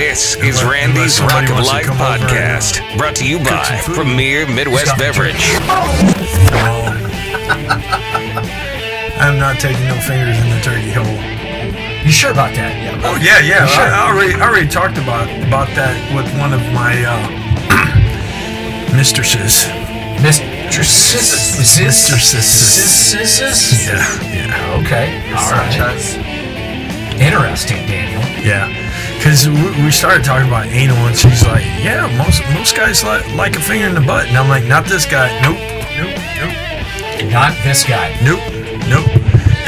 This is Randy's Rock of Life podcast, brought to you by. Premier Midwest Beverage. I'm not taking no fingers in the turkey hole. You sure about that? Yeah. Oh yeah, yeah. Sure. I, I already, I already talked about about that with one of my uh, mistresses. Mistresses. Mistresses. Yeah, yeah, Okay. All right. Interesting, Daniel. yeah. Because we, we started talking about anal, and she's like, "Yeah, most most guys like like a finger in the butt," and I'm like, "Not this guy. Nope, nope, nope." Not this guy. Nope, nope.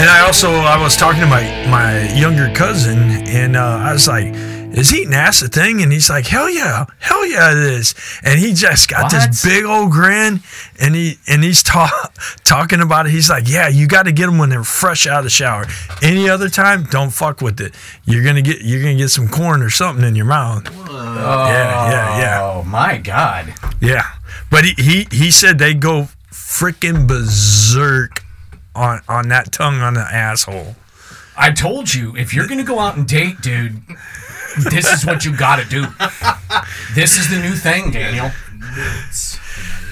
And I also I was talking to my my younger cousin, and uh, I was like, "Is eating ass a thing?" And he's like, "Hell yeah, hell yeah, it is." And he just got this big old grin, and he and he's ta- talking about it. He's like, "Yeah, you got to get them when they're fresh out of the shower. Any other time, don't fuck with it. You're gonna get you're gonna get some corn or something in your mouth." yeah, yeah, yeah. Oh my God. Yeah, but he he, he said they go freaking berserk on on that tongue on the asshole. I told you, if you're gonna go out and date, dude, this is what you gotta do. This is the new thing, Daniel.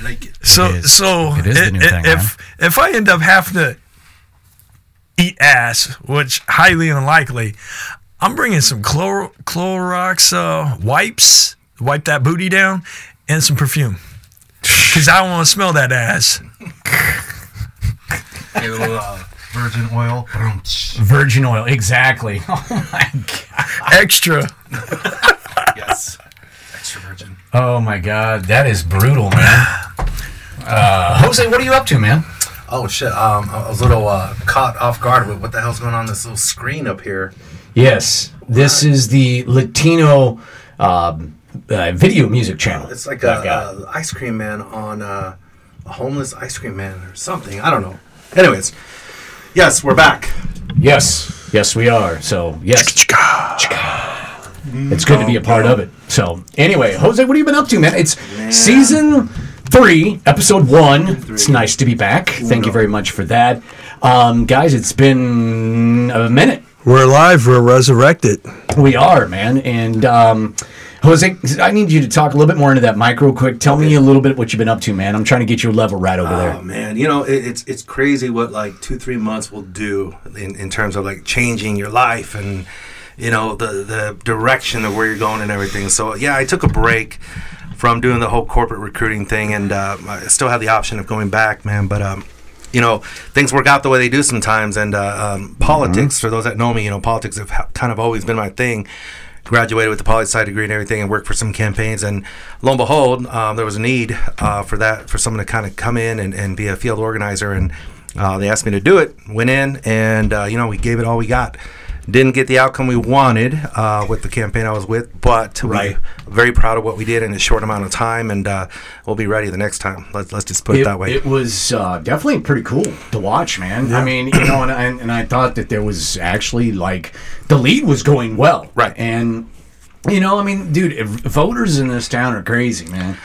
like it. So It is. so It is the new thing, if if I end up having to eat ass, which highly unlikely, I'm bringing some Clor- Clorox uh, wipes, wipe that booty down, and some perfume. Cause I don't want to smell that ass. A little uh, virgin oil. Virgin oil, exactly. Oh my God. Extra. yes. Extra virgin. Oh my God, that is brutal, man. Uh, Jose, what are you up to, man? Oh shit! Um, I was a little uh, caught off guard with what the hell's going on this little screen up here. Yes, this is the Latino um, uh, video music channel. It's like that a, I got. a ice cream man on uh, a homeless ice cream man or something. I don't know. Anyways, yes, we're back. Yes, yes, we are. So yes, it's good to be a part of it. So anyway, Jose, what have you been up to, man? It's season three, episode one. It's nice to be back. Thank you very much for that, um, guys. It's been a minute. We're alive. We're resurrected. We are, man. And um, Jose, I need you to talk a little bit more into that mic real quick. Tell me a little bit what you've been up to, man. I'm trying to get your level right over Oh there. Oh man, you know it, it's it's crazy what like two three months will do in, in terms of like changing your life and you know the the direction of where you're going and everything. So yeah, I took a break from doing the whole corporate recruiting thing, and uh, I still have the option of going back, man. But um, you know things work out the way they do sometimes, and uh, um, politics. For those that know me, you know politics have ha- kind of always been my thing graduated with the poli sci degree and everything and worked for some campaigns. And lo and behold um, there was a need uh, for that for someone to kind of come in and, and be a field organizer. And uh, they asked me to do it went in and uh, you know we gave it all we got didn't get the outcome we wanted uh, with the campaign I was with, but Right. we're very proud of what we did in a short amount of time, and uh, we'll be ready the next time. Let's, let's just put it, that way. It was uh, definitely pretty cool to watch, man. I mean, you know, and, and, and I thought that there was actually like the lead was going well, Right. And you know, I mean, dude, if voters in this town are crazy, man.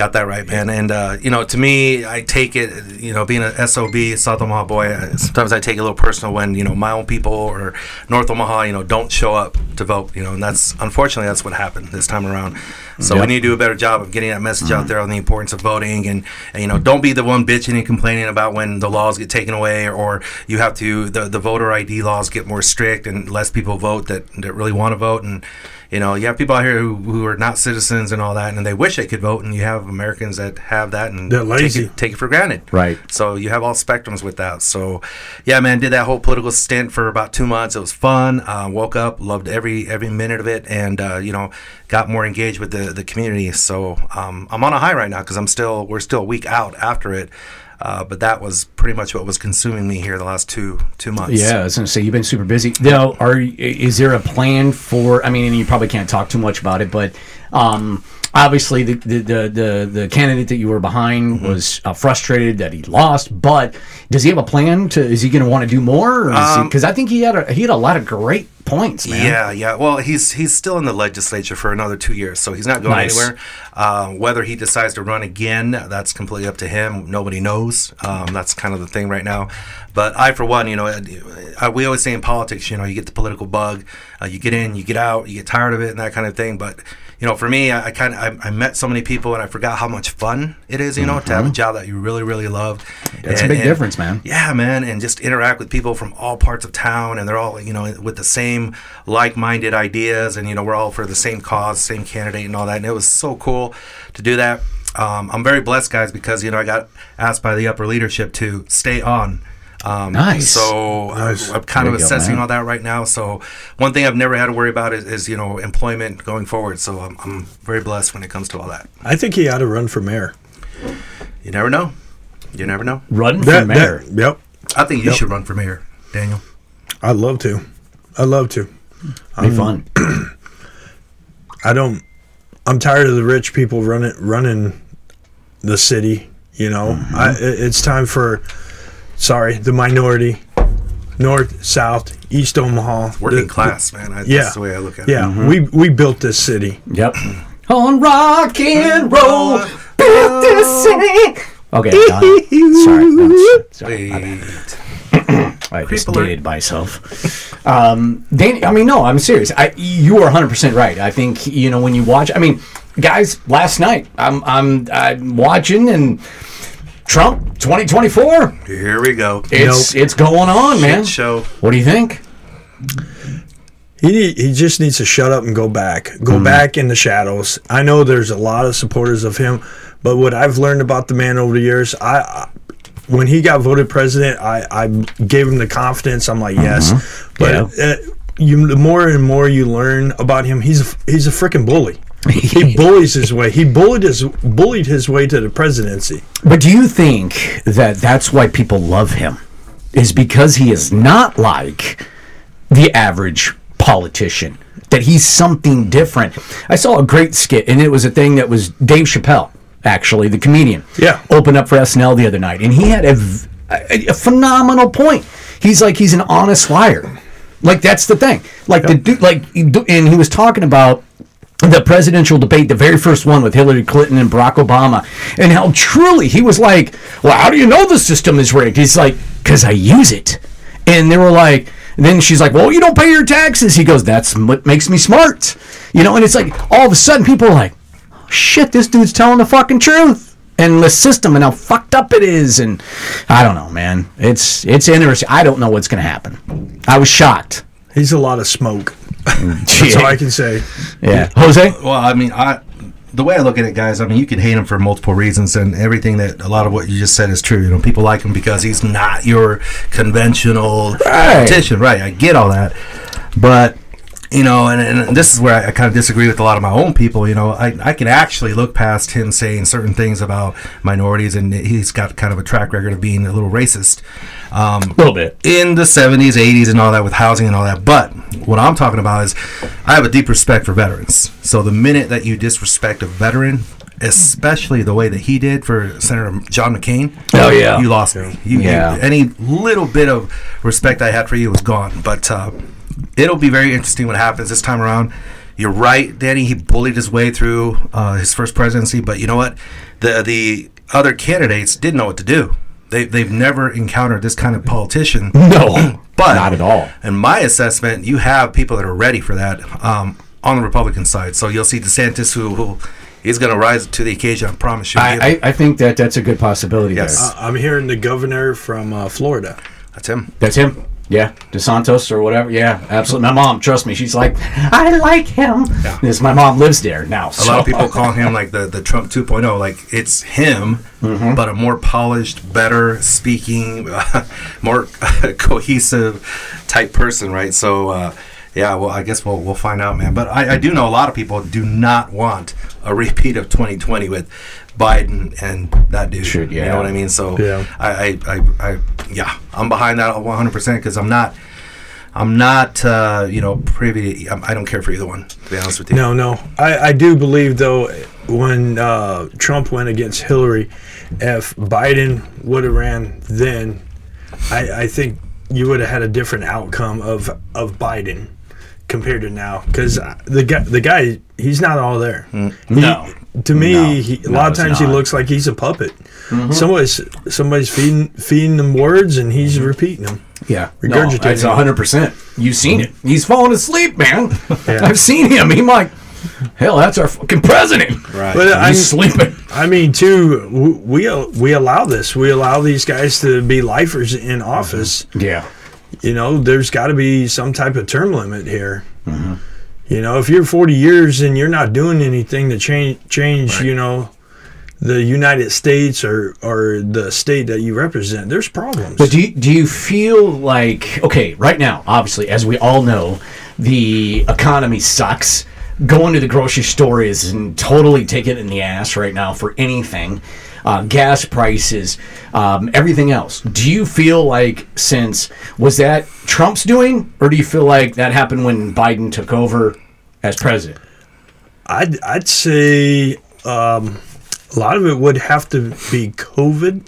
Got that right, man. And uh, you know, to me, I take it. You know, being a SOB, South Omaha boy, sometimes I take it a little personal when you know my own people or North Omaha, you know, don't show up to vote. You know, and that's unfortunately that's what happened this time around. So Yep. we need to do a better job of getting that message out there on the importance of voting, and, and you know, don't be the one bitching and complaining about when the laws get taken away, or, or you have to the the voter ID laws get more strict and less people vote that that really want to vote and. You know, you have people out here who, who are not citizens and all that, and they wish they could vote, and you have Americans that have that and They're take it, take it for granted. Right. So you have all spectrums with that. So, yeah, man, did that whole political stint for about two months. It was fun. Uh, woke up, loved every every minute of it, and uh, you know, got more engaged with the the community. So um, I'm on a high right now because I'm still we're still a week out after it. Uh, but that was pretty much what was consuming me here the last two two months. Yeah, I was gonna say you've been super busy. Now, are is there a plan for? I mean, and you probably can't talk too much about it, but um, obviously the, the the the the candidate that you were behind was uh, frustrated that he lost. But does he have a plan to? Is he going to want to do more? Because I think he had a he had a lot of great points, man. Yeah, yeah. Well, he's he's still in the legislature for another two years, so he's not going Nice. anywhere. Uh, whether he decides to run again, that's completely up to him. Nobody knows. Um, that's kind of the thing right now. But I, for one, you know, I, we always say in politics, you know, you get the political bug, uh, you get in, you get out, you get tired of it, and that kind of thing. But you know, for me, I, I kind of I, I met so many people, and I forgot how much fun it is, you know, to have a job that you really, really love. Mm-hmm. A big and- difference, man. yeah, man, and just interact with people from all parts of town, and they're all you know with the same like-minded ideas, and you know we're all for the same cause, same candidate, and all that. And it was so cool to do that. Um, I'm very blessed, guys, because you know I got asked by the upper leadership to stay on. Um, Nice. So Nice. I'm kind There of you go, assessing all that right now. So one thing I've never had to worry about is, is you know employment going forward. So I'm, I'm very blessed when it comes to all that. I think he ought to run for mayor. You never know. You never know. Run for That, mayor. that, yep. I think you Yep. should run for mayor, Daniel. I'd love to. I'd love to. Be fun. I don't. I'm tired of the rich people running running the city. You know, Mm-hmm. I, it's time for, sorry, the minority, north, south, east Omaha, Working the- class, man. I, Yeah, That's the way I look at Yeah, it. we we built this city. Yep. On rock and roll, built this city. Okay, done. sorry. no, sorry. my I just Creep alert. dated myself. Um, Danny, I mean, no, I'm serious. I, you are 100 percent right. I think you know when you watch. I mean, guys, last night I'm I'm I'm watching and Trump 2024. Here we go. It's it's going on, man. Shit show. What do you think? He need, he just needs to shut up and go back. Go Mm. back in the shadows. I know there's a lot of supporters of him, but what I've learned about the man over the years, I, I when he got voted president, I, I gave him the confidence. I'm like, yes, but Mm-hmm. Yeah. uh, you the more and more you learn about him, he's a, he's a freaking bully. He bullies his way. He bullied his bullied his way to the presidency. But do you think that that's why people love him? Is because he is not like the average politician, that he's something different. I saw a great skit, and it was a thing that was Dave Chappelle, actually, the comedian. Yeah. Opened up for SNL the other night, and he had a, a phenomenal point. He's like, he's an honest liar. Like, that's the thing. Like, the dude, like, and he was talking about the presidential debate, the very first one with Hillary Clinton and Barack Obama, and how truly he was like, Well, how do you know the system is rigged? He's like, Because I use it. And they were like, then she's like, Well, you don't pay your taxes. He goes, That's what makes me smart. You know, and it's like all of a sudden people are like, "Oh, Shit, this dude's telling the fucking truth. And the system and how fucked up it is. And I don't know, man. It's it's interesting. I don't know what's gonna happen. I was shocked. He's a lot of smoke. That's all I can say. Yeah. Jose? Well, I mean, I the way I look at it, guys. I mean, you can hate him for multiple reasons, and everything that a lot of what you just said is true. You know, people like him because he's not your conventional Right. politician, right? I get all that, but you know, and, and this is where I, I kind of disagree with a lot of my own people. You know, I, I can actually look past him saying certain things about minorities, and he's got kind of a track record of being a little racist. Um, A little bit. in the 70s, 80s, and all that with housing and all that. But what I'm talking about is I have a deep respect for veterans. So the minute that you disrespect a veteran, especially the way that he did for Senator John McCain, Oh, yeah. you lost me. You, you- Yeah. any little bit of respect I had for you was gone. But uh, it'll be very interesting what happens this time around. You're right, Danny. He bullied his way through uh, his first presidency, but you know what? The the other candidates didn't know what to do. They they've never encountered this kind of politician. No. But Not at all. In my assessment, you have people that are ready for that um, on the Republican side. So you'll see DeSantis, who, he's going to rise to the occasion. I promise you. I, I, I think that that's a good possibility Yes. there. Uh, I'm hearing the governor from uh, Florida. That's him. That's him. Yeah, DeSantos or whatever. Yeah, absolutely. My mom, trust me, she's like, I like him. This my mom lives there now. A lot of people call him like the, the Trump 2.0. Like it's him, Mm-hmm. but a more polished, better speaking, more cohesive type person, right? So, uh, yeah, well, I guess we'll, we'll find out, man. But I, I do know a lot of people do not want a repeat of 2020 with Biden and that dude. Should, You know what I mean? So, Yeah. I, I, I, I, yeah, I'm behind that 100% because I'm not. I'm not, uh, you know, privy. To, I'm- I don't care for either one. To be honest with you. No, no. I, I do believe though, when uh, Trump went against Hillary, if Biden would have ran then, I, I think you would have had a different outcome of of Biden compared to now because the guy the guy he's not all there. He- No. To me, No. he, a No, lot of times he looks like he's a puppet. Mm-hmm. Somebody's somebody's feeding feeding them words and he's mm-hmm. repeating them. Yeah, Regurgitating No, it's it. hundred percent. You've seen it. He's falling asleep, man. Yeah. I've seen him. He's like, hell, that's our fucking president. Right. But uh, I'm, He's sleeping. I mean, too, we we allow this. We allow these guys to be lifers in office. Mm-hmm. Yeah. You know, there's got to be some type of term limit here. You know, if you're 40 years and you're not doing anything to change change, you know, the United States or or the state that you represent, there's problems. But do you, do you feel like okay, right now, obviously, as we all know, the economy sucks. Going to the grocery store is totally taking it in the ass right now for anything. Uh, gas prices, um, everything else. Do you feel like since was that Trump's doing, or do you feel like that happened when Biden took over as president? I'd I'd say um, a lot of it would have to be COVID.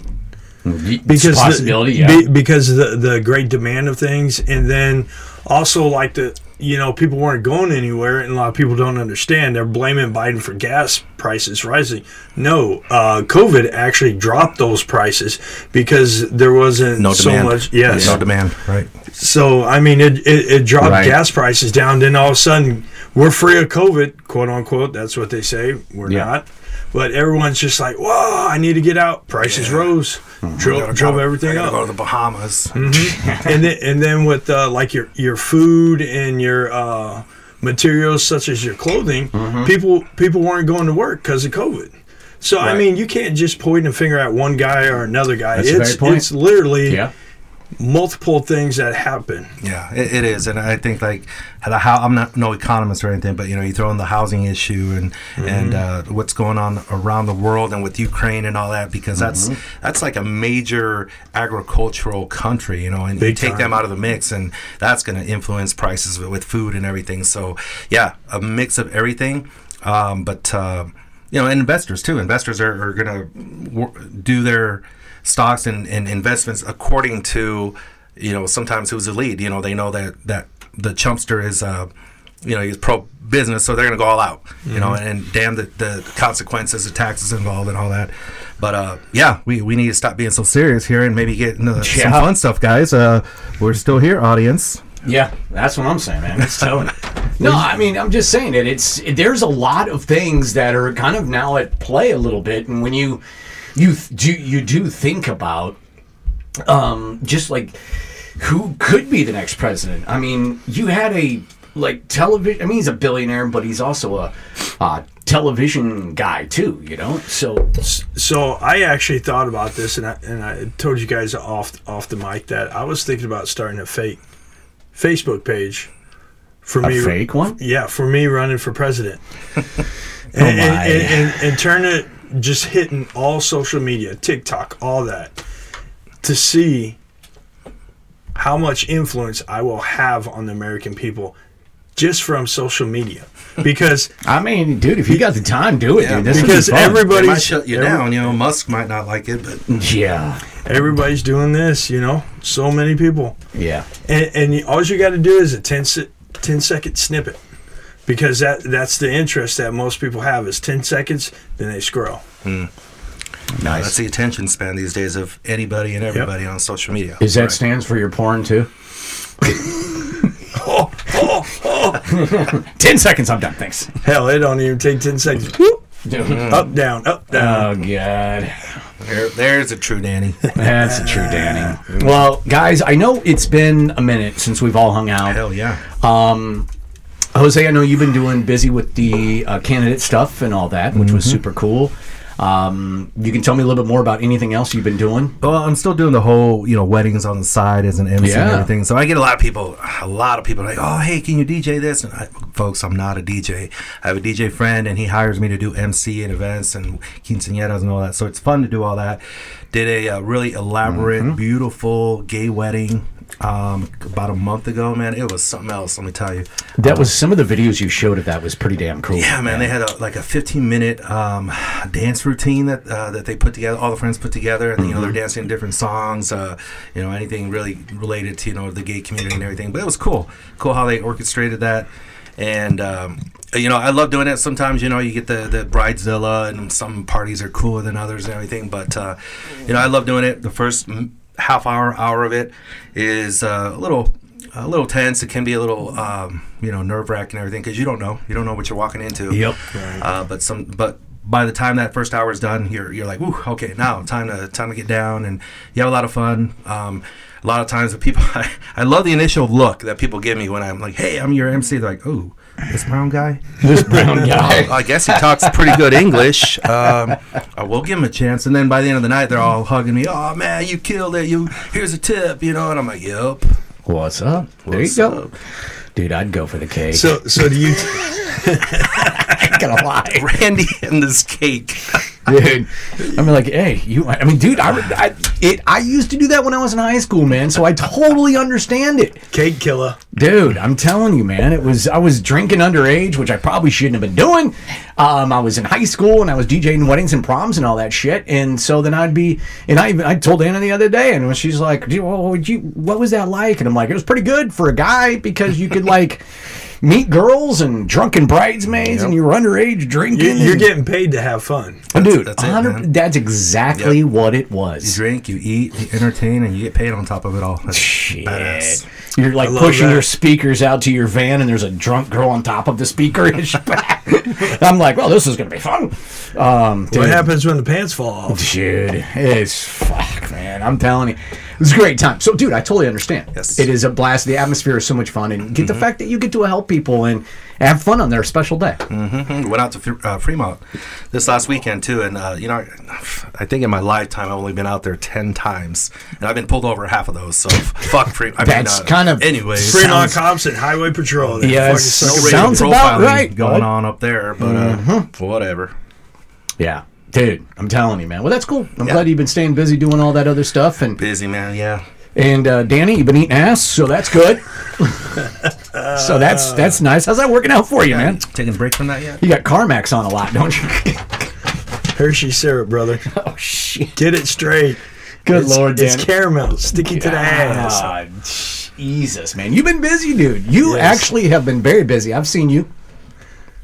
because It's a possibility, the, yeah. be- because the the great demand of things, and then also like the you know people weren't going anywhere, and a lot of people don't understand. They're blaming Biden for gas prices rising. No, uh, COVID actually dropped those prices because there wasn't no so demand. much. Yes, No demand. Right. so I mean, it it, it dropped Right. gas prices down. Then all of a sudden, we're free of COVID, quote unquote. That's what they say. We're Yeah. not. But everyone's just like, "Whoa, I need to get out." Prices rose, drove, Gotta drove go- everything up Go to the Bahamas. and then and then with uh, like your your food and your uh, materials such as your clothing, Mm-hmm. people people weren't going to work because of COVID. So I mean, you can't just point a finger at one guy or another guy. That's it's point. it's literally yeah. Multiple things that happen. Yeah, it, it is, and I think like the how I'm not no economist or anything, but you know, you throw in the housing issue and and uh, what's going on around the world and with Ukraine and all that, because that's that's like a major agricultural country, you know, and you take time. them out of the mix, and that's going to influence prices with, with food and everything. So yeah, a mix of everything, um, but. Uh, you know, and investors too. Investors are, are going to do their stocks and, and investments according to, you know, sometimes who's the lead. You know, they know that that the chumpster is, uh, you know, he's pro business, so they're to go all out. You know, and damn the, the consequences, the taxes involved, and all that. But uh, yeah, we, we need to stop being so serious here and maybe get into some fun stuff, guys. Uh, we're still here, audience. Yeah, that's what I'm saying, man. It's totally. no, I mean, I'm just saying it. It's there's a lot of things that are kind of now at play a little bit, and when you you th- do you do think about um just like who could be the next president. I mean, you had a like television. I mean, he's a billionaire, but he's also a, uh television guy too. You know, so So I actually thought about this, and I, and I told you guys off off the mic that I was thinking about starting a fake Facebook page for a me. fake one. Yeah, for me running for president. and, Oh my. and, and, and, and turn it just hitting all social media, TikTok, all that, to see how much influence I will have on the American people just from social media. Because I mean, dude, if you got the time, do it, Yeah, dude. This would be because fun. everybody- might Everybody's- shut you every- down. You know, Musk might not like it, but yeah, everybody's doing this, you know, so many people. yeah. And, and all you got to do is a 10, 10 second snippet. Because that that's the interest that most people have is 10 seconds, then they scroll. Nice. that's the attention span these days of anybody and everybody on social media. Is that stands for your porn too? Oh, oh. Ten seconds, I'm done. Thanks. Hell, it don't even take 10 seconds. Whoop, oh up, down, up, down. Oh god, There, there's a true Danny. that's a true Danny. Well, guys, I know it's been a minute since we've all hung out. Hell yeah. Um, Jose, I know you've been doing busy with the uh, candidate stuff and all that, which was super cool. Um, you can tell me a little bit more about anything else you've been doing. Well, I'm still doing the whole, you know, weddings on the side as an MC and everything. So I get a lot of people, a lot of people like, oh, hey, can you DJ this? And I, folks, I'm not a DJ. I have a DJ friend, and he hires me to do MC and events and quinceañeras and all that. So it's fun to do all that. Did a uh, really elaborate, beautiful gay wedding um, about a month ago, man. It was something else. Let me tell you. That was some of the videos you showed of that was pretty damn cool. Yeah, man. They had a, like a 15 minute um, dance routine that uh, that they put together. All the friends put together, and you know they're dancing different songs. Uh, you know anything really related to you know the gay community and everything. But it was cool. Cool how they orchestrated that. And um, you know I love doing it. Sometimes you know you get the the bridezilla, and some parties are cooler than others and everything. But uh, you know I love doing it. The first half hour hour of it is uh, a little a little tense. It can be a little, um, you know, nerve wracking and everything because you don't know, you don't know what you're walking into. Yep. Uh, but some, but by the time that first hour is done, you're you're like, Ooh, okay, now time to time to get down, and you have a lot of fun. Um, a lot of times, the people, I, I love the initial look that people give me when I'm like, hey, I'm your MC. They're like, oh, this brown guy. This brown guy. I guess he talks pretty good English. Um, uh, we'll give him a chance. And then by the end of the night, they're all hugging me. Oh man, you killed it. You here's a tip, you know. And I'm like, yep. What's up? There What's you go. up? Dude, I'd go for the cake. So, so do you? I ain't gonna lie. Randy and this cake. dude. I mean, like, hey, you. I mean, dude, I, I, it, I used to do that when I was in high school, man. So I totally understand it, Cake killer. dude. I'm telling you, man. It was I was drinking underage, which I probably shouldn't have been doing. Um, I was in high school and I was DJing weddings and proms and all that shit. And so then I'd be, and I even I told Anna the other day, and she's like, "Dude, what would you? What was that like?" And I'm like, "It was pretty good for a guy because you could like." Meet girls and drunken bridesmaids, and you're underage drinking. You, you're getting paid to have fun. Oh, dude, that's it, that's exactly Yep. what it was. You drink, you eat, you entertain, and you get paid on top of it all. That's Shit. badass. You're like pushing that. your speakers out to your van, and there's a drunk girl on top of the speaker. I'm like, well, this is gonna be fun. Um, What dude, happens when the pants fall off? Dude, it's fuck, man. I'm telling you, it was a great time. So, dude, I totally understand. Yes. it is a blast. The atmosphere is so much fun, and get the fact that you get to help people and have fun on their special day. Mhm. Went out to uh, Fremont this last weekend too, and uh, you know, I think in my lifetime I've only been out there ten times, and I've been pulled over half of those. So fuck Fremont. I That's uh, kind of- anyways. Fremont Sounds- cops and highway patrol. They Yes. fucking no Sounds about right, going bud. Mm-hmm. on up there, but uh, whatever. Yeah, dude, I'm telling you, man. Well, that's cool. I'm Yeah. glad you've been staying busy doing all that other stuff, and Busy man, yeah. And uh, Danny, you've been eating ass, so that's good. so that's that's nice. How's that working out for you, man? Taking a break from that yet? You got Carmax on a lot, don't you? Hershey syrup, brother. oh shit! Get it straight. Good It's- lord, It's Danny. caramel. Sticky to the ass. Jesus, man, you've been busy, dude. You Yes. actually have been very busy. I've seen you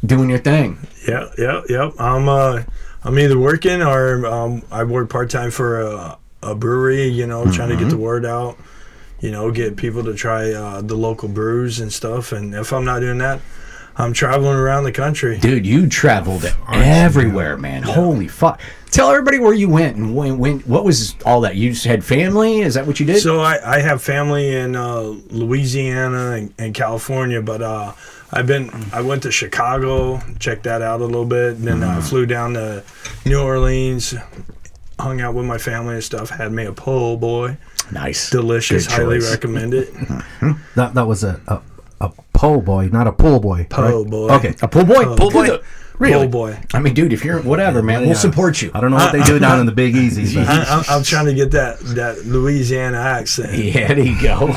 doing your thing. Yep, yep, yep. I'm uh, I'm either working or um, I work part time for a, a brewery. You know, trying to get the Mm-hmm. word out. You know, get people to try uh, the local brews and stuff. And if I'm not doing that, I'm traveling around the country. Dude, you traveled everywhere, man. Holy fuck! Tell everybody where you went and when, when. What was all that? You just had family? Is that what you did? So I, I have family in uh, Louisiana and, and California, but uh, I've been I went to Chicago, checked that out a little bit, and then Mm-hmm. I flew down to New Orleans, hung out with my family and stuff. Had me a po' boy, nice, delicious, Good highly choice. recommend it. That that was a a, a pole boy, not a pool boy. Po' right? boy. Okay. A pool boy. Pool boy? Really? Po' boy. I mean, dude, if you're whatever, man, we'll support you. I don't know what they do down in the Big Easy, but I, I'm, I'm trying to get that that Louisiana accent. Yeah, there you go.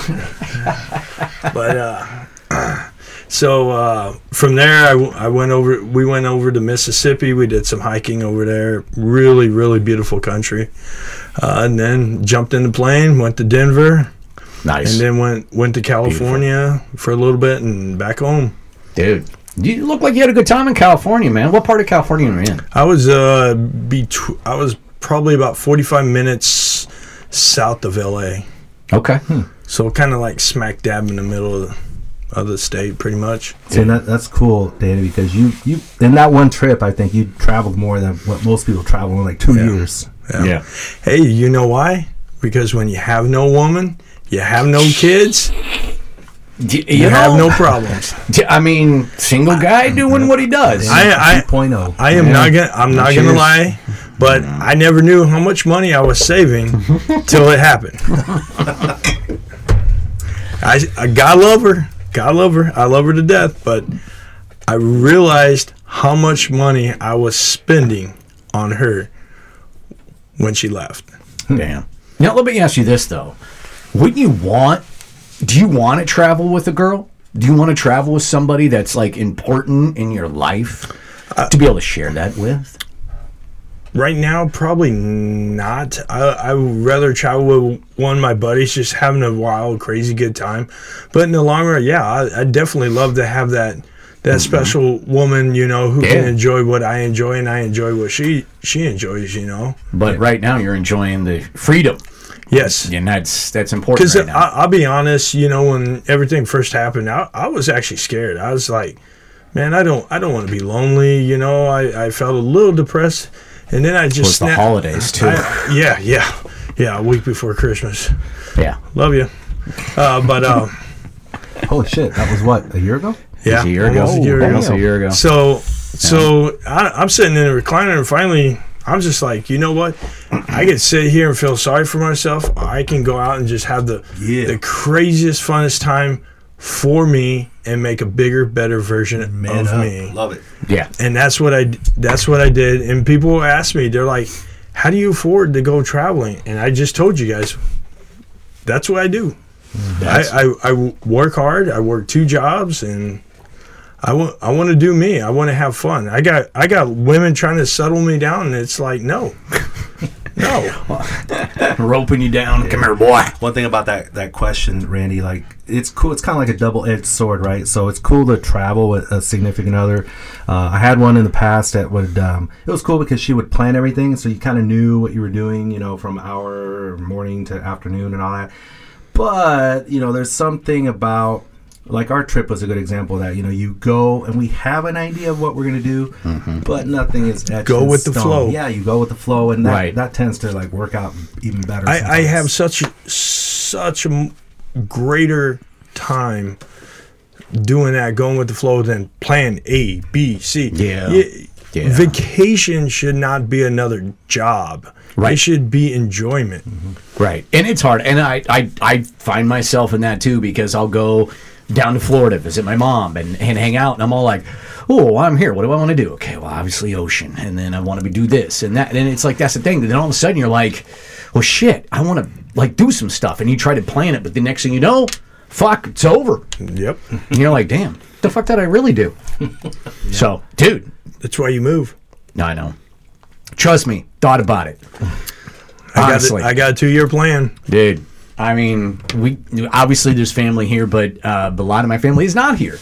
but uh, so uh, from there I, I went over we went over to mississippi we did some hiking over there really really beautiful country uh, and then jumped in the plane went to denver nice, and then went went to california for a little bit and back home dude. You look like you had a good time in California, man. What part of California are you in? i was uh betw- i was probably about 45 minutes south of la Okay. so kind of like smack dab in the middle of the, of the state pretty much see, that, that's cool, Danny, because you you in that one trip, I think you traveled more than what most people travel in like two Yeah. years. Yeah. Hey, you know why? Because when you have no woman, you have no kids, D- you, you have no problems. d- I mean, single guy doing what he does. I, I, 2.0. I am not gonna. I'm not gonna lie, but I never knew how much money I was saving till it happened. I, I God love her. God love her. I love her to death. But I realized how much money I was spending on her when she left. Damn. Now let me ask you this though: Wouldn't you want do you want to travel with a girl? Do you want to travel with somebody that's like important in your life to be able to share that with? Right now, probably not. I, I would rather travel with one of my buddies, just having a wild, crazy good time. But in the long run, yeah, I, I definitely love to have that that special woman, you know, who can Mm-hmm. Enjoy what I enjoy and I enjoy what she she enjoys, you know. But right now you're enjoying the freedom, Yes. and that's that's important Because right. I'll be honest, you know, when everything first happened, I, I was actually scared. I was like, man, I don't, I don't want to be lonely. You know, I, I felt a little depressed, and then I just was the holidays too. I- yeah, yeah, yeah. A week before Christmas. yeah, Love you. Uh, but uh, Holy shit, that was what a year ago. yeah, a year ago. almost a year ago. Almost a year ago. So, so I, I'm sitting in a recliner, and finally, I'm just like, you know what? I can sit here and feel sorry for myself. I can go out and just have the Yeah. the craziest, funnest time for me, and make a bigger, better version Man of up. me. Love it. yeah. And that's what I that's what I did. And people ask me, they're like, "How do you afford to go traveling?" And I just told you guys, that's what I do. I, I, I work hard. I work two jobs, and I want I want to do me. I want to have fun. I got I got women trying to settle me down, and it's like no, no. Roping you down. Come here, boy. One thing about that that question, Randy, like it's cool. It's kind of like a double-edged sword, right? So it's cool to travel with a significant other. Uh, I had one in the past that would. Um, it was cool because she would plan everything, so you kind of knew what you were doing, you know, from hour morning to afternoon and all that. But you know, there's something about like our trip was a good example of that. You know, you go and we have an idea of what we're gonna do, mm-hmm. but nothing is etched Go in with the flow. Yeah, you go with the flow, and that, Right. that tends to like work out even better. I, I have such such a m- greater time doing that, going with the flow than plan A, B, C. Yeah. Y- Yeah. Vacation should not be another job. Right. It should be enjoyment. Right. And it's hard. And I, I, I find myself in that too because I'll go down to Florida, visit my mom, and, and hang out. And I'm all like, oh, I'm here. What do I want to do? Okay, well, obviously ocean. And then I want to do this and that. And it's like, that's the thing. Then all of a sudden you're like, well, shit, I want to like do some stuff. And you try to plan it. But the next thing you know, fuck, it's over. Yep. And you're like, damn, the fuck did I really do? So, dude, That's why you move. no, I know. Trust me, thought about it. I got, Honestly. a, I got a two year plan. Dude, I mean, we obviously there's family here, but uh, a lot of my family is not here,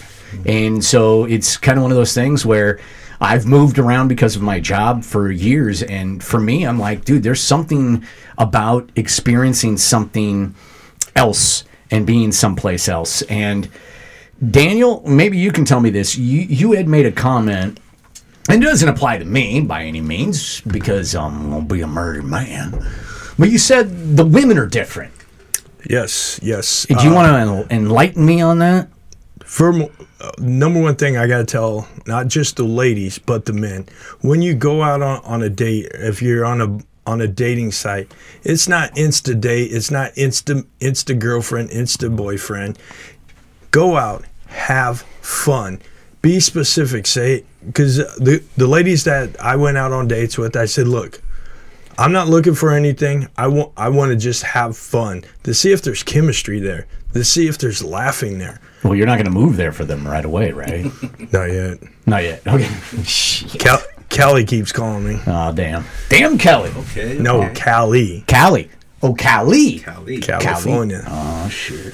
and so it's kind of one of those things where I've moved around because of my job for years, and for me, I'm like, dude, there's something about experiencing something else and being someplace else, and Daniel, maybe you can tell me this. You you had made a comment. And it doesn't apply to me by any means because I'm gonna be a murdered man. But you said the women are different. Yes, yes. Do you want to enlighten me on that? for uh, number one thing I got to tell not just the ladies but the men when you go out on, on a date if you're on a on a dating site it's not insta date it's not insta insta girlfriend insta boyfriend go out have fun be specific say because the the ladies that I went out on dates with I said look I'm not looking for anything. I want I want to just have fun to see if there's chemistry there, to see if there's laughing there. Well, you're not going to move there for them right away, right? Not yet. not yet. Okay. Shit. Cal- Callie keeps calling me. Oh, damn. Damn, Kelly. Okay. No, okay. Callie, Cali. Oh, Cali. Cali. California. Oh, shit.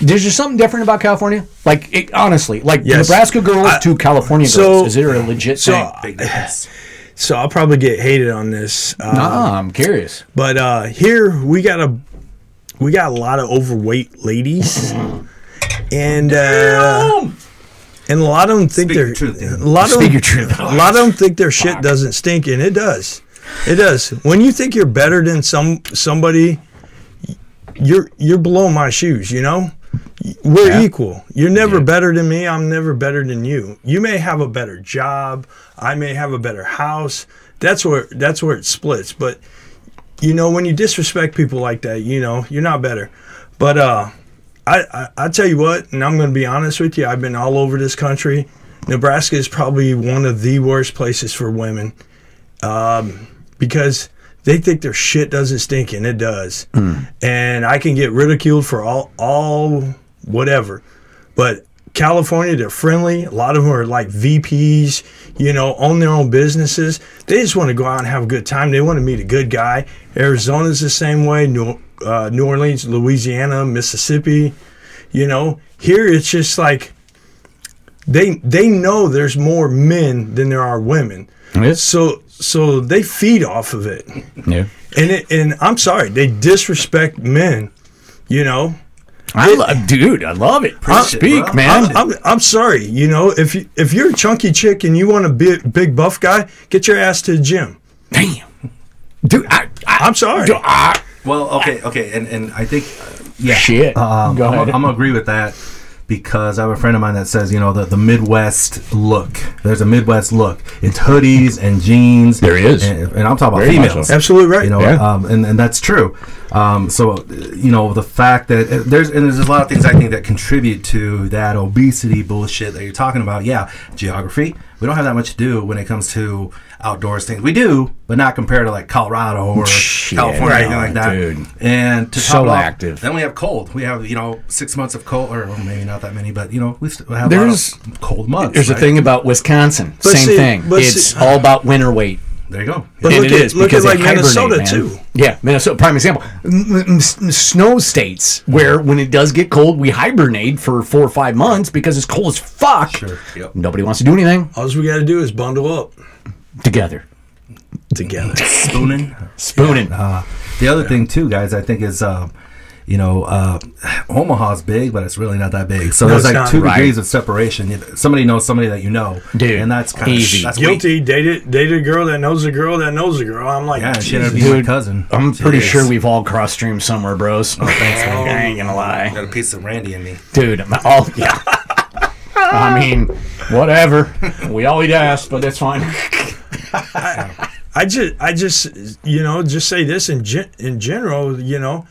There's just something different about California? Like, it, honestly, like Yes. Nebraska girls I- to California so- girls. Is there a legit so- thing? Big difference. So I'll probably get hated on this, uh, Nah, I'm curious. but uh, here we got a we got a lot of overweight ladies, and uh, and a lot of them think Speak they're your truth, a lot of Speak them, truth. a lot of them think their shit doesn't stink, and it does. It does. When you think you're better than some somebody, you're you're below my shoes. You know, we're Yeah. equal. You're never Yeah. better than me. I'm never better than you. You may have a better job. I may have a better house. That's where that's where it splits. But you know, when you disrespect people like that, you know, you're not better. But uh, I, I I tell you what, and I'm going to be honest with you. I've been all over this country. Nebraska is probably one of the worst places for women, um, because they think their shit doesn't stink, and it does. And I can get ridiculed for all all whatever, but California, they're friendly. A lot of them are like VPs, you know, own their own businesses. They just want to go out and have a good time. They want to meet a good guy. Arizona's the same way. New, uh, New Orleans, Louisiana, Mississippi. You know, here it's just like they they know there's more men than there are women. So so they feed off of it. Yeah. And it, and I'm sorry, they disrespect men. You know, I love, dude. I love it. Speak, bro. man. I'm, I'm, I'm sorry. You know, if you if you're a chunky chick and you want a big big buff guy, get your ass to the gym. Damn, dude. I, I, I'm sorry. dude, I- Well, okay, okay, and and I think uh, yeah, Shit. Um, Go I'm, ahead. I'm gonna agree with that because I have a friend of mine that says you know the the Midwest look. There's a Midwest look. It's hoodies and jeans. There is. and, and I'm talking about Very females. so. Absolutely right. You know, Yeah. um, and, and that's true. Um, so, you know, the fact that uh, there's and there's a lot of things I think that contribute to that obesity bullshit that you're talking about. Yeah, geography. We don't have that much to do when it comes to outdoors things. We do, but not compared to like Colorado or Shit, California, or anything no, like that. dude. And to So top it off, active. Then we have cold. We have you know six months of cold, or well, maybe not that many, but you know we still have There's- a lot of cold months. There's a thing about Wisconsin. But Same see- thing. It's see- all about winter weight. There you go. But and look it at- is look at because like they hibernate, Minnesota, man. too. Yeah, Minnesota. Prime example. M- m- s- snow states where when it does get cold, we hibernate for four or five months because it's cold as fuck. Sure. Yep. Nobody wants to do anything All we got to do is bundle up together. together. Spooning. Spooning. Uh, the other thing too, guys, I think is, um, you know, uh, Omaha's big, but it's really not that big. So No, there's like two Right. degrees of separation. Somebody knows somebody that you know, Dude, and that's kind easy. of that's weak. Guilty. Dated dated a girl that knows a girl that knows a girl. I'm like, Yeah, she ended up Jesus. my cousin. I'm pretty Jeez. sure we've all cross streamed somewhere, bros. Oh, thanks, I ain't gonna lie. Got a piece of Randy in me. Dude, I'm all, yeah. I mean, whatever. We all eat ass, but that's fine. I just, I just, you know, just say this in gen- in general. You know,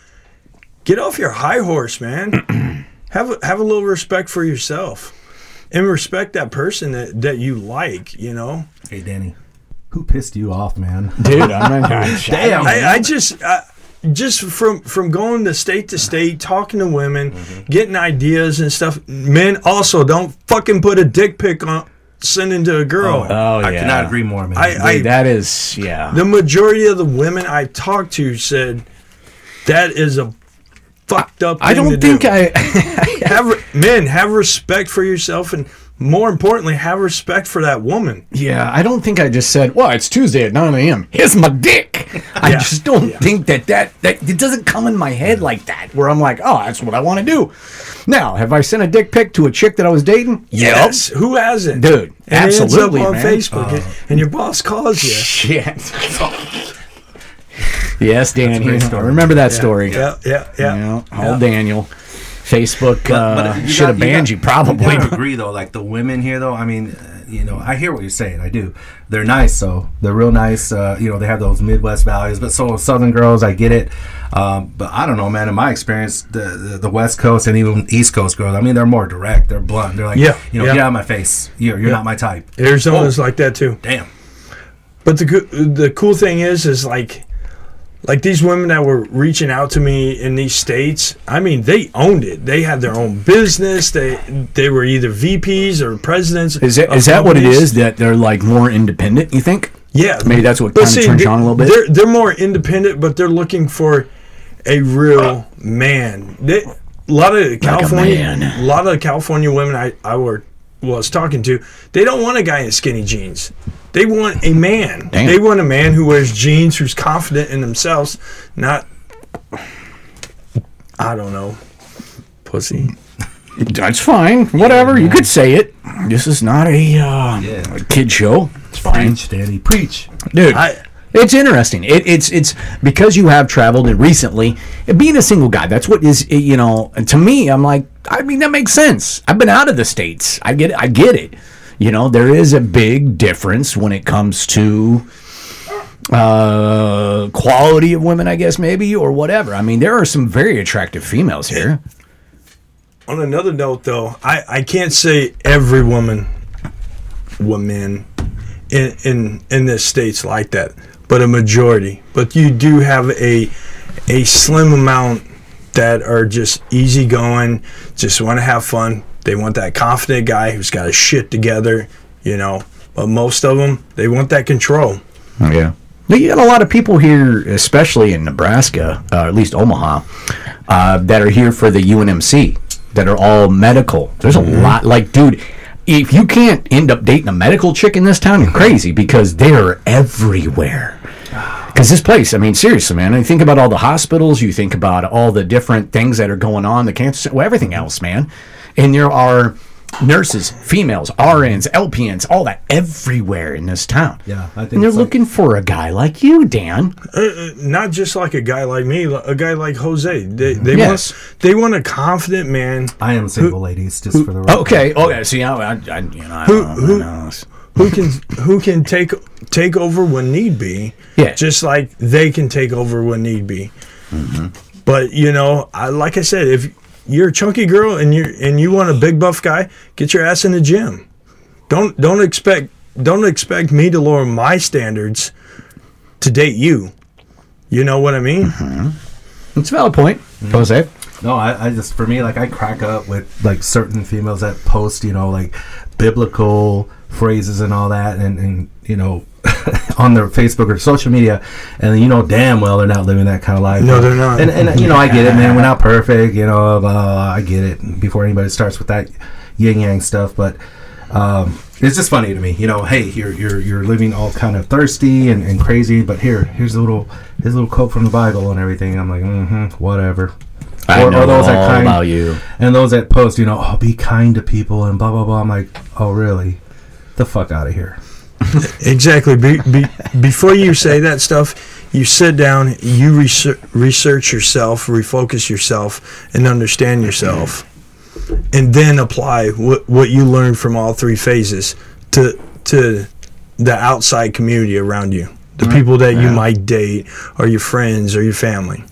get off your high horse, man. have a, have a little respect for yourself, and respect that person that, that you like. You know, Hey, Danny, who pissed you off, man? Dude, I'm not Damn. I, I just, I, just from from going to state to state, talking to women, Mm-hmm. getting ideas and stuff. Men also don't fucking put a dick pic on sending to a girl. Oh, I yeah. cannot agree more, man. I- Dude, that is, yeah. the majority of the women I talked to said that is a fucked up. I don't think do. I. have re- men have respect for yourself, and more importantly, have respect for that woman. Yeah, I don't think I just said, "Well, it's Tuesday at 9 a.m. Here's my dick." I Yeah. just don't think that, that that it doesn't come in my head like that. Where I'm like, "Oh, that's what I want to do." Now, have I sent a dick pic to a chick that I was dating? Yes, who hasn't, Dude, And absolutely, on man. Facebook, and, and your boss calls you. Shit. yes, Dan. great he- I remember that story. Yeah, yeah, yeah. Yeah, old Daniel. Facebook uh, should have banned you, got- probably. You agree though, like the women here though. I mean, uh, you know, I hear what you're saying. I do. They're nice, so They're real nice. Uh, you know, they have those Midwest values. But so Southern girls, I get it. Um, but I don't know, man. In my experience, the, the the West Coast and even East Coast girls, I mean, they're more direct. They're blunt. They're like, Yeah, you know, yeah. get out of my face. You're you're Yeah. not my type. Arizona's like that too. Damn. But the the cool thing is, is like, like these women that were reaching out to me in these states. I mean, they owned it. They had their own business. They they were either VPs or presidents. Is that of that what it is That they're like more independent? You think? Yeah, Maybe that's what kind of turns they, on a little bit they're, they're more independent, but they're looking for a real uh. man. They, a lot of California, man. a lot of California women I I were was talking to, they don't want a guy in skinny jeans. They want a man. Damn. They want a man who wears jeans, who's confident in themselves, not I don't know, pussy. That's fine. Whatever. You could say it. This is not a, uh, Yeah. a kid show. It's fine, Preach, Danny. Preach. dude. I It's interesting. It, it's it's because you have traveled and recently being a single guy. That's what is you know. and To me, I'm like, I mean, that makes sense. I've been out of the states. I get it. I get it. You know, there is a big difference when it comes to uh quality of women i guess maybe or whatever i mean there are some very attractive females here on another note though i i can't say every woman woman in in in this state's like that but a majority. But you do have a a slim amount that are just easygoing, just want to have fun. They want that confident guy who's got his shit together, you know. But most of them, they want that control. Yeah. Well, You got a lot of people here, especially in Nebraska, uh, at least Omaha, uh, that are here for the UNMC, that are all medical. There's a lot, like, dude, if you can't end up dating a medical chick in this town, you're crazy because they're everywhere. Because this place, I mean, seriously, man. I think about all the hospitals. You think about all the different things that are going on, the cancer, well, everything else, man. And there are nurses, females, RNs, LPNs, all that everywhere in this town. Yeah, I think And they're it's like- looking for a guy like you, Dan. Uh, uh, not just like a guy like me, a guy like Jose. They, they Yes. want they want a confident man I am single, ladies, just for the record. Oh, okay, okay. See, I, I, I you know, I Who- don't who- know. Who can who can take take over when need be. Yeah. Just like they can take over when need be. Mm-hmm. But you know, I, like I said, if you're a chunky girl and you and you want a big buff guy, get your ass in the gym. Don't don't expect don't expect me to lower my standards to date you. You know what I mean? It's a valid point, Jose. No, I, I just for me like I crack up with like certain females that post you know like biblical phrases and all that and and you know on their Facebook or social media and you know damn well they're not living that kind of life. No, they're not. And and you know I get it, man. We're not perfect, you know. Blah, blah, blah, I get it. Before anybody starts with that yin yang stuff, but. Um, it's just funny to me, you know. Hey, you're you're you're living all kind of thirsty and, and crazy, but here here's a little his little quote from the Bible and everything. I'm like, mm-hmm, whatever. I Or- know or those that all kind- about you. And those that post, you know, oh, be kind to people and blah blah blah. I'm like, oh really? The fuck out of here. Exactly. Be, be, before you say that stuff, you sit down, you research, research yourself, refocus yourself, and understand yourself, and then apply what, what you learned from all three phases to to the outside community around you, the people that you might date, or your friends, or your family.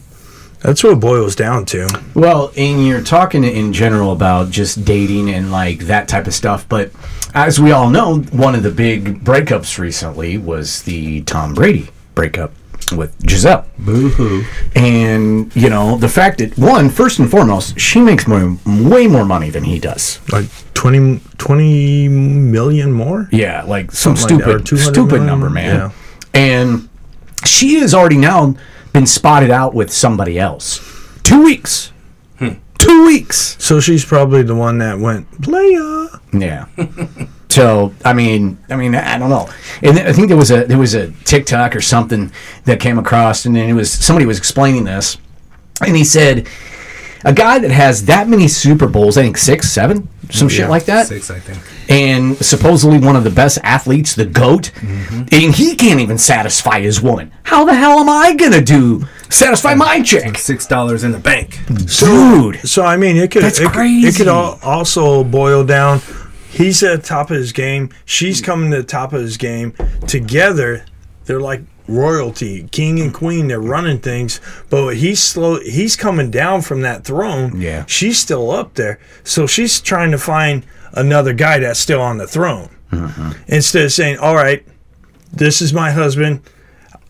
That's what it boils down to. Well, and you're talking in general about just dating and like that type of stuff, but as we all know, one of the big breakups recently was the Tom Brady breakup with Gisele. Boo hoo. And, you know, the fact that, one, first and foremost, she makes more, way more money than he does. Like 20, 20 million more. Yeah, like some Something like stupid, 200 stupid million? number, man. Yeah. And she has already now been spotted out with somebody else. Two weeks. Two weeks. So she's probably the one that went playa. Yeah. so I mean, I mean, I don't know. And I think there was a there was a TikTok or something that came across, and then it was somebody was explaining this, and he said, a guy that has that many Super Bowls, I think six, seven, some shit like that, Six, I think. and supposedly one of the best athletes, the goat, mm-hmm. and he can't even satisfy his woman. How the hell am I gonna do satisfy my chick, Six dollars in the bank. dude? So I mean, it could That's it, could- crazy. it could al- also boil down. He's at the top of his game. She's coming to the top of his game. Together, they're like royalty, king and queen. They're running things, but he's slow. He's coming down from that throne. Yeah. she's still up there. So she's trying to find another guy that's still on the throne. Mm-hmm. Instead of saying, "All right, this is my husband.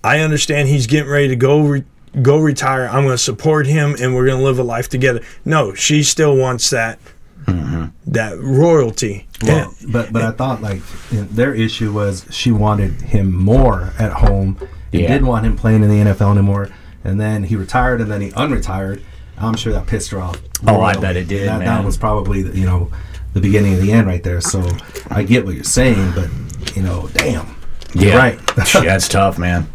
I understand he's getting ready to go re- go retire. I'm going to support him, and we're going to live a life together." No, she still wants that Mm-hmm. that royalty. Well, but but I thought like you know, their issue was she wanted him more at home. and Yeah. didn't want him playing in the NFL anymore. And then he retired, and then he unretired. I'm sure that pissed her off. Oh, I bet it did, That, man. that was probably the, you know the beginning of the end right there. So I get what you're saying, but you know, damn. You're Yeah, right. That's tough, man.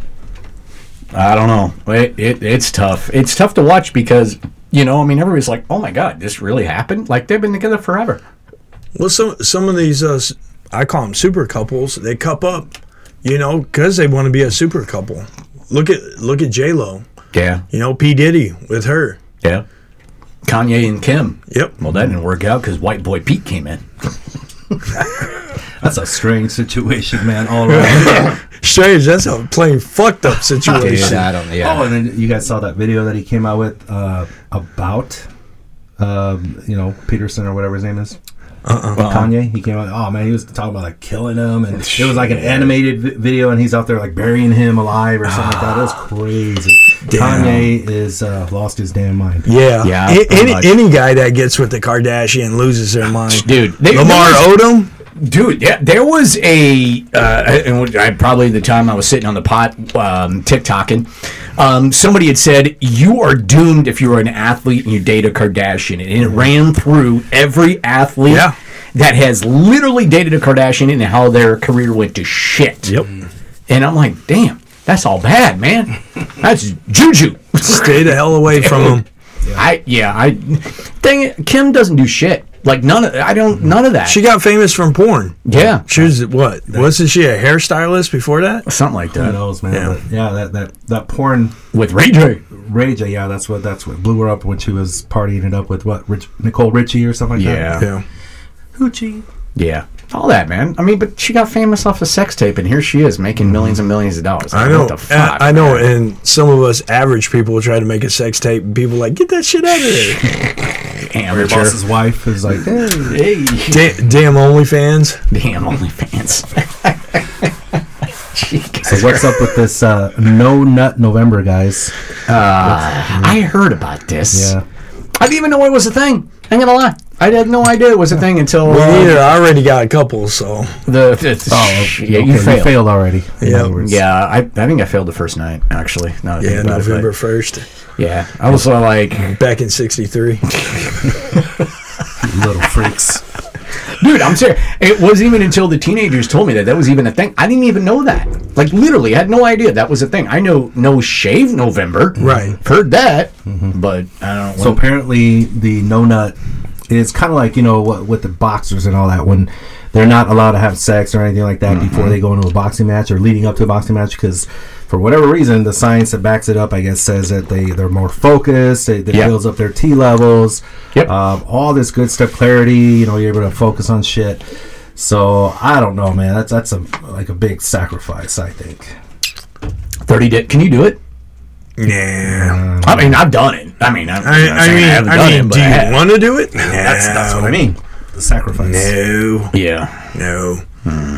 I don't know. It, it it's tough. It's tough to watch because you know, I mean, everybody's like, "Oh my god, this really happened!" Like they've been together forever. Well, some some of these uh, I call them super couples. They cup up, you know, because they want to be a super couple. Look at look at J Lo. Yeah, You know, P Diddy with her. yeah. Kanye and Kim. Yep. Well, that didn't work out because White Boy Pete came in. That's a strange situation, man. All around. Strange. That's a plain fucked up situation. I don't. Oh, and then you guys saw that video that he came out with uh, about, um, you know, Peterson or whatever his name is. Kanye, he came out. Oh man, he was talking about like killing him, and it was like an animated vi- video, and he's out there like burying him alive or something like that. It was crazy. Damn. Kanye is uh, lost his damn mind. Yeah, Yeah, A- any any guy that gets with the Kardashian loses their mind. Dude, they- Lamar there was- Odom. Dude, yeah, there was a, uh, and I, probably the time I was sitting on the pot, um, TikToking, um, somebody had said, You are doomed if you are an athlete and you date a Kardashian. And it ran through every athlete Yeah. that has literally dated a Kardashian and how their career went to shit. Yep. And I'm like, Damn, that's all bad, man. That's juju. Stay the hell away from him. I, yeah, I, dang it, Kim doesn't do shit. Like, none of, I don't, none of that. She got famous from porn. yeah, She was what? Wasn't she a hairstylist before that? something like Who that. knows, man? Yeah. But yeah, that that that porn With Ray J. rage. Yeah, that's what that's what blew her up when she was partying it up with what Rich, Nicole Richie or something like Yeah. that. Yeah. Hoochie. Yeah, all that, man. I mean, but she got famous off a sex tape, and here she is making mm-hmm. millions and millions of dollars. I know. What the uh, fuck? I, I know. man? And some of us average people try to make a sex tape, and people like, get that shit out of there. Your Amateur. boss's wife is like, hey. Hey, Da- damn OnlyFans. damn OnlyFans. So what's up with this uh, no nut November, guys? Uh, I heard about this. Yeah. I didn't even know it was a thing. I'm gonna lie. I had no idea it was a thing until Me uh, neither. I already got a couple, so the, the Oh, yeah, okay, you failed. already. in Yeah. Yeah, I, I think I failed the first night actually. Now yeah, think it, November first, yeah, I was uh, like, back in '63. little freaks. Dude, I'm serious. It wasn't even until the teenagers told me that that was even a thing. I didn't even know that. Like literally, I had no idea that was a thing. I know no shave November. Right. Heard that, but I don't know. So apparently, the no nut is kind of like you know what with the boxers and all that when they're not allowed to have sex or anything like that Mm-hmm. before they go into a boxing match or leading up to a boxing match because for whatever reason the science that backs it up I guess says that they they're more focused they, Yeah. builds up their T levels Yep. um, all this good stuff clarity you know you're able to focus on shit so I don't know man that's that's a like a big sacrifice I think thirty day. Can you do it? Yeah. I mean, I've done it. I mean, I'm I, not I saying mean, haven't I done mean, it, but do I you want to do it? that's that's what I mean the sacrifice No, Yeah. no. Hmm.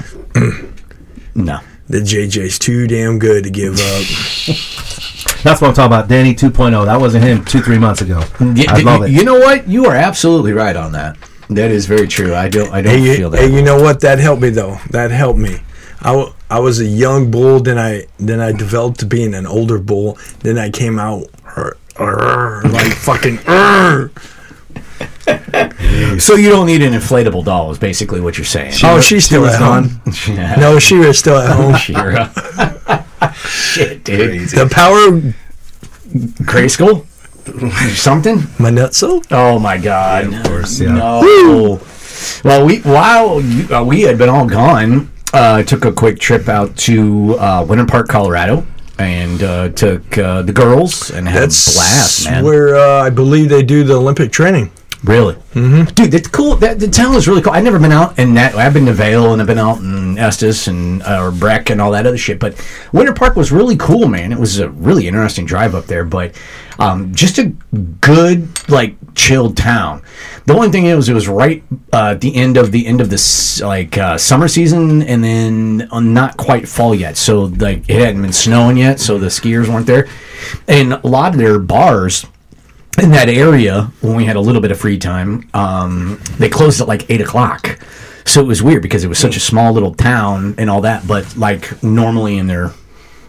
No. The JJ's too damn good to give up. that's what I'm talking about Danny 2.0 that wasn't him two three months ago Y- I love y- it You know what? You are absolutely right on that. That is very true. I don't. I don't Hey, feel you, that. hey, you know what? That helped me though. That helped me. I, w- I was a young bull, then I then I developed to being an older bull. Then I came out like fucking. so you don't need an inflatable doll. Is basically what you're saying. Oh, she's still was at home. Yeah. No, she was still at home. Shira. Shit, dude. The power of Grayskull? Something? my nutso. Oh my god. of course yeah No. Well, we while you, uh, we had been all gone, uh, took a quick trip out to uh, Winter Park, Colorado, and uh, took uh, the girls and had That's a blast, man. where uh, I believe they do the Olympic training. Really, mm-hmm. dude, that's cool. That the town is really cool. I've never been out in that. I've been to Vail and I've been out in Estes and uh, or Breck and all that other shit. But Winter Park was really cool, man. It was a really interesting drive up there, but um, just a good like chilled town. The only thing is, it was right uh, at the end of the end of this like uh, summer season, and then uh, not quite fall yet. So like it hadn't been snowing yet, so the skiers weren't there, and a lot of their bars in that area when we had a little bit of free time um, they closed at like 8 o'clock so it was weird because it was such a small little town and all that but like normally in their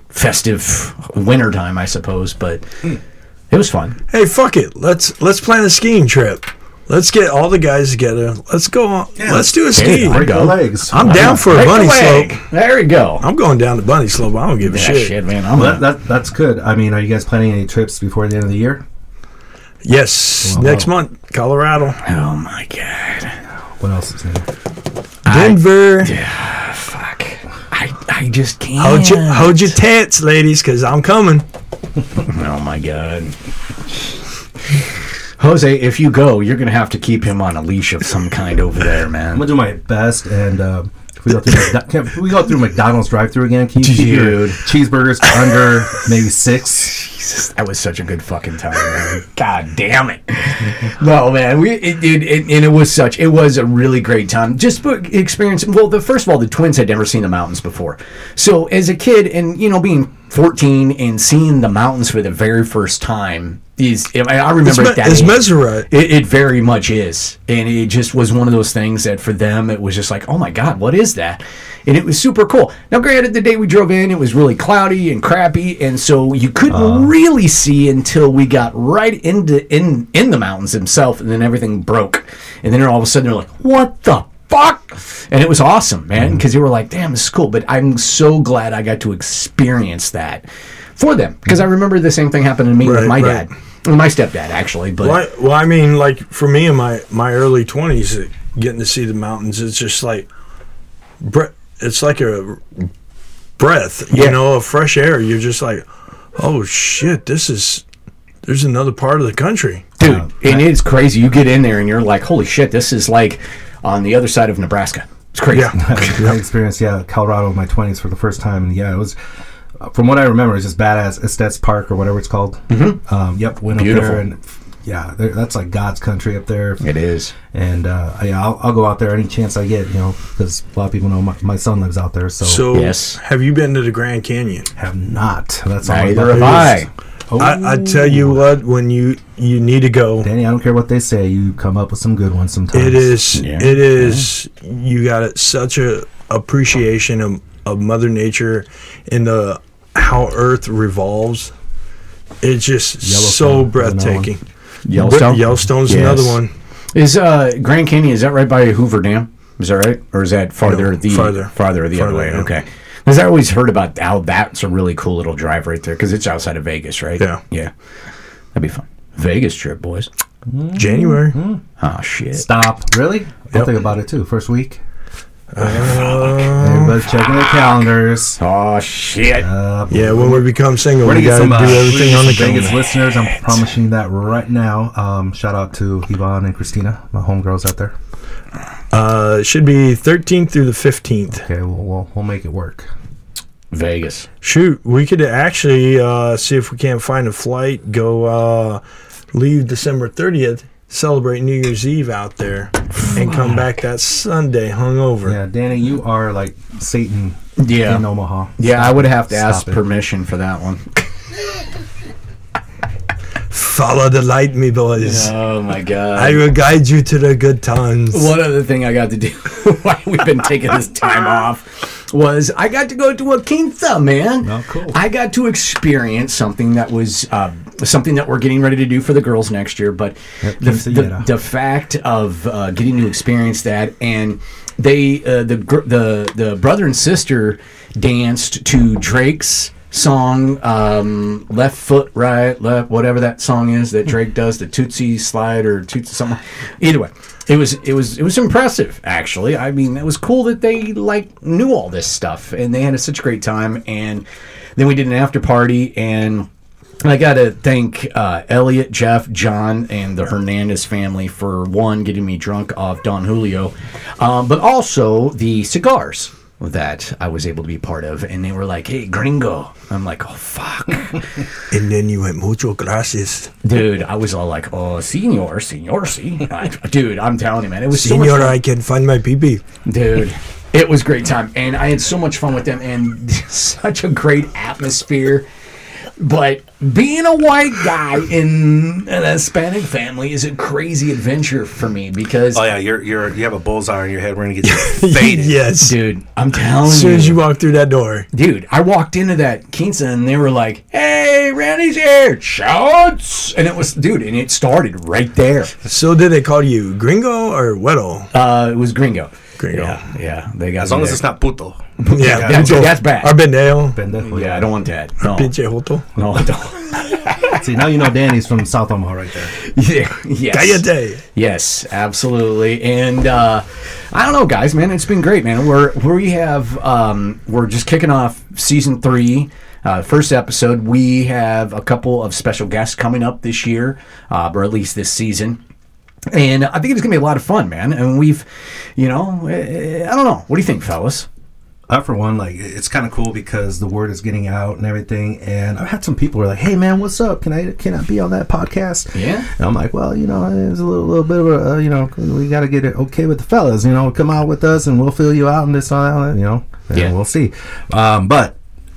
festive winter time i suppose but it was fun Hey, fuck it. Let's let's plan a skiing trip. Let's get all the guys together. Let's go on. let's do a ski. there you go. legs I'm down for a Break bunny the leg. slope. there you go I'm going down the bunny slope. I don't give a yeah, shit. shit. man i'm Well, that, that that's good. I mean, are you guys planning any trips before the end of the year? Yes, Wow. next month, Colorado, oh my god What else is new? Denver. Yeah, fuck i i just can't Hold your hold your tits, ladies, because I'm coming. oh my god Jose, if you go, you're gonna have to keep him on a leash of some kind over there, man. I'm gonna do my best, and uh, If we go through, McDo- can if we go through McDonald's drive-through again, can you keep your Dude. cheeseburgers to under maybe six? That was such a good fucking time, man. God damn it. No, man, we it, it, it, and it was such it was a really great time. Just experience. Well, the first of all, the twins had never seen the mountains before, so as a kid, and you know, being 14 and seeing the mountains for the very first time is I, remember It's, that it's mesmerizing. It, it very much is, and it just was one of those things that for them it was just like, oh my god, what is that? And it was super cool. Now, granted, the day we drove in, it was really cloudy and crappy, and so you couldn't uh-huh. really see until we got right into in in the mountains themselves, and then everything broke, and then all of a sudden they're like, what the fuck? And it was awesome, man, mm-hmm. because you were like, damn, this is cool. But I'm so glad I got to experience that for them, because I mm-hmm. remember the same thing happened to me with my right. dad. Well, my stepdad actually, but Well, I, well, I mean, like for me in my my early twenties, getting to see the mountains, it's just like, bre- it's like a breath, Yeah. you know, of fresh air. You're just like, oh shit, this is there's another part of the country. dude uh, and it's crazy you get in there and you're like holy shit this is like on the other side of nebraska it's crazy Yeah. I experienced yeah Colorado in my twenties for the first time, and yeah, it was. From what I remember, it's just badass. Estes Park or whatever it's called. Mm-hmm. Um, yep, went Beautiful. up there and yeah, that's like God's country up there. it is And uh, yeah, I'll, I'll go out there any chance I get, you know, because a lot of people know my, my son lives out there. So, So, Yes. have you been to the Grand Canyon? have not. That's all. neither have i Oh, I, I tell you what, when you you need to go, Danny, I don't care what they say. You come up with some good ones sometimes. It is. Yeah. It is. You got it, such a appreciation of, of Mother Nature and the how Earth revolves. It's just so Yellowstone is another breathtaking. yellowstone Yellowstone's Yes. another one. is uh grand canyon is that right by hoover dam is that right or is that farther No, the farther. farther the other Farther, way yeah. okay because i always heard about how that's a really cool little drive right there because it's outside of vegas right Yeah. yeah that'd be fun vegas trip boys January. oh shit Stop. Really? I'll Yep. think about it too. First week. Uh, Everybody's checking their calendars. oh shit Uh, yeah, when we become single, We're we gonna get got to some, do uh, everything on the Vegas calendar. listeners. I'm promising that right now. Um, shout out to Yvonne and Christina, my homegirls out there. Uh, it should be 13th through the 15th. Okay, we'll, we'll, we'll make it work. vegas Shoot, we could actually uh, see if we can't find a flight. Go uh, leave December 30th, celebrate New Year's Eve out there, and come back that Sunday hungover. Yeah, Danny, you are like Satan yeah in Omaha. Yeah, I would have to ask it. permission for that one. Follow the light, me boys. Oh my god. I will guide you to the good times. One other thing I got to do while we've been taking this time off was I got to go to a quinta, man. Oh, cool. I got to experience something that was uh, something that we're getting ready to do for the girls next year. But the, the, the fact of uh, getting to experience that and they uh, the the the brother and sister danced to Drake's song um, left foot right left whatever that song is that Drake does the Tootsie slide or Tootsie something. Either way it was it was it was impressive actually. I mean it was cool that they like knew all this stuff and they had a, such a great time and then we did an after party and I got to thank uh, Elliot, Jeff, John, and the Hernandez family for one getting me drunk off Don Julio, um, but also the cigars that I was able to be part of. And they were like, "Hey, Gringo," I'm like, "Oh fuck, And then you went mucho gracias. dude." I was all like, "Oh, senor, senor, see, dude." I'm telling you, man, it was so Senor, fun. I can find my pee dude it was great time and i had so much fun with them and such a great atmosphere but being a white guy in an hispanic family is a crazy adventure for me because Oh yeah, you're you're you have a bullseye on your head. We're gonna get you faded. yes. dude i'm telling you. As soon as you you walk through that door. dude i walked into that quinta and they were like hey randy's here shouts and it was dude and it started right there So did they call you Gringo or Weddle? uh it was gringo Gringo. yeah yeah they got As long me as there. it's not puto. Yeah, that's, that's bad Or Bendeo. Pendejo. yeah i don't want that no Pinche Joto. no I don't See, now you know Danny's from South Omaha right there. yeah yes Cállate. Yes, absolutely. And uh, I don't know, guys, man, it's been great, man. We're we have um, we're just kicking off season three. Uh, first episode, we have a couple of special guests coming up this year, uh, or at least this season. And I think it's gonna be a lot of fun, man. And we've, you know, eh, I don't know. What do you think, fellas? I, for one, like it's kind of cool because the word is getting out and everything. And I've had some people who are like, "Hey, man, what's up? Can I can I be on that podcast?" Yeah. And I'm like, "Well, you know, it's a little, little bit of a, uh, you know, we got to get it okay with the fellas. You know, come out with us and we'll fill you out and this and that. You know, and Yeah. we'll see." Um, but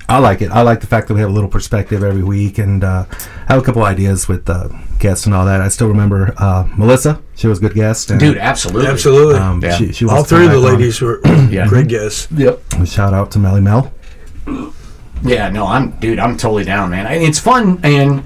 I like it. I like the fact that we have a little perspective every week and uh, have a couple ideas with uh, guests and all that. I still remember uh, Melissa; she was a good guest. And, Dude, absolutely. Absolutely. um, Yeah. she, she All three of the back on. ladies were Yeah. great guests. Yep. Shout out to Melly Mel. Yeah, no, I'm dude, I'm totally down, man. And it's fun and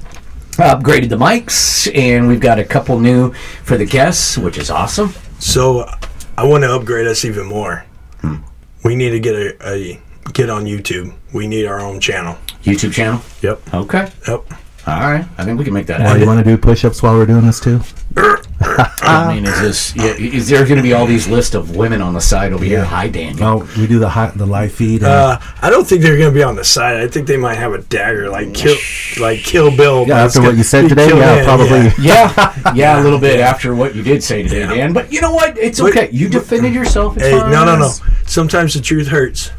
upgraded the mics and we've got a couple new for the guests, which is awesome. So I want to upgrade us even more. Hmm. We need to get a, a get on YouTube. We need our own channel. YouTube channel. Yep. Okay. Yep. All right. I think we can make that Why happen. you want to do push-ups while we're doing this too? I mean, is this yeah, is there going to be all these list of women on the side over here? Hi, Daniel. Oh, we do the high, the live feed. And, Uh, I don't think they're going to be on the side. I think they might have a dagger, like kill, like Kill Bill. yeah, after what you said today, yeah, Man, probably. yeah. Yeah, yeah, a little bit after what you did say today, Dan. But you know what? It's But- okay. You defended yourself. It's Hey, no, no, no. Sometimes the truth hurts.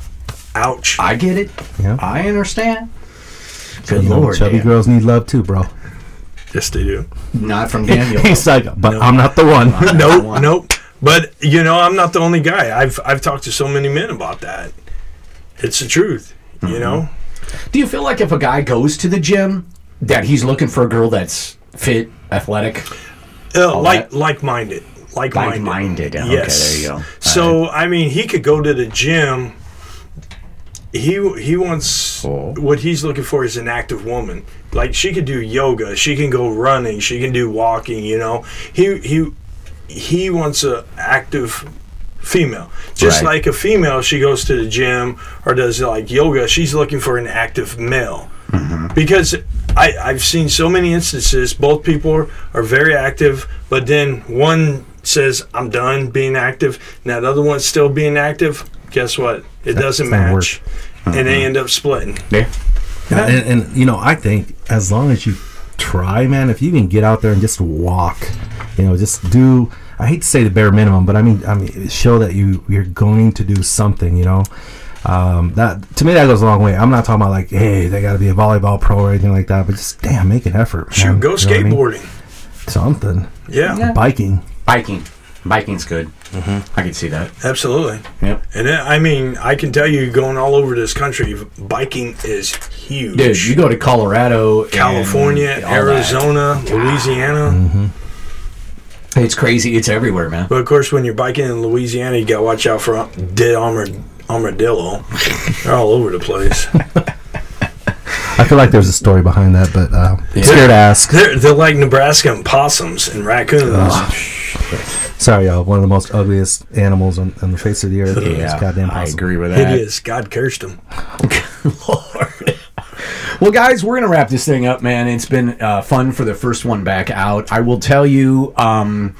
Ouch. I get it. Yeah. I understand. Good You know, lord, chubby Dan. girls need love too, bro. Yes, they do. Not from Daniel. He's like, but I'm not the one. nope, nope. But you know, I'm not the only guy. I've I've talked to so many men about that. It's the truth. Mm-hmm. You know. Do you feel like if a guy goes to the gym that he's looking for a girl that's fit, athletic, Uh, like that- like minded, like minded. like-minded? Okay, Yes. there you go. So I mean, he could go to the gym. He he wants Oh. what he's looking for is an active woman. Like she could do yoga, she can go running, she can do walking. You know, he he he wants a active female. Just Right. like a female, she goes to the gym or does like yoga. She's looking for an active male mm-hmm. because I, I've seen so many instances. Both people are, are very active, but then one says, "I'm done being active," and that other one's still being active. Guess what? It doesn't doesn't work. match, and they end up splitting. Yeah. and, and you know, I think as long as you try, man, if you can get out there and just walk, you know, just do. I hate to say the bare minimum, but I mean, I mean, show that you you're going to do something. You know, um, that to me that goes a long way. I'm not talking about like, hey, they got to be a volleyball pro or anything like that, but just damn, make an effort. Shoot, man. go You know what I mean? skateboarding. something, Yeah, Yeah. biking. Biking. Biking's good. Mm-hmm. I can see that. absolutely. Yep. And then, I mean, I can tell you, going all over this country, biking is huge. Dude, you go to Colorado, California, all that. Arizona, Louisiana. It's crazy. It's everywhere, man. But of course, when you're biking in Louisiana, you gotta watch out for dead armor, armadillo. They're all over the place. I feel like there's a story behind that, but uh, scared to ask. They're, they're like Nebraska and possums and raccoons. Sorry, y'all. One of the most ugliest animals on, on the face of the earth. is goddamn I agree with that. Hideous. God cursed them. Lord. Well, guys, we're gonna wrap this thing up, man. It's been uh, fun for the first one back out. I will tell you, um,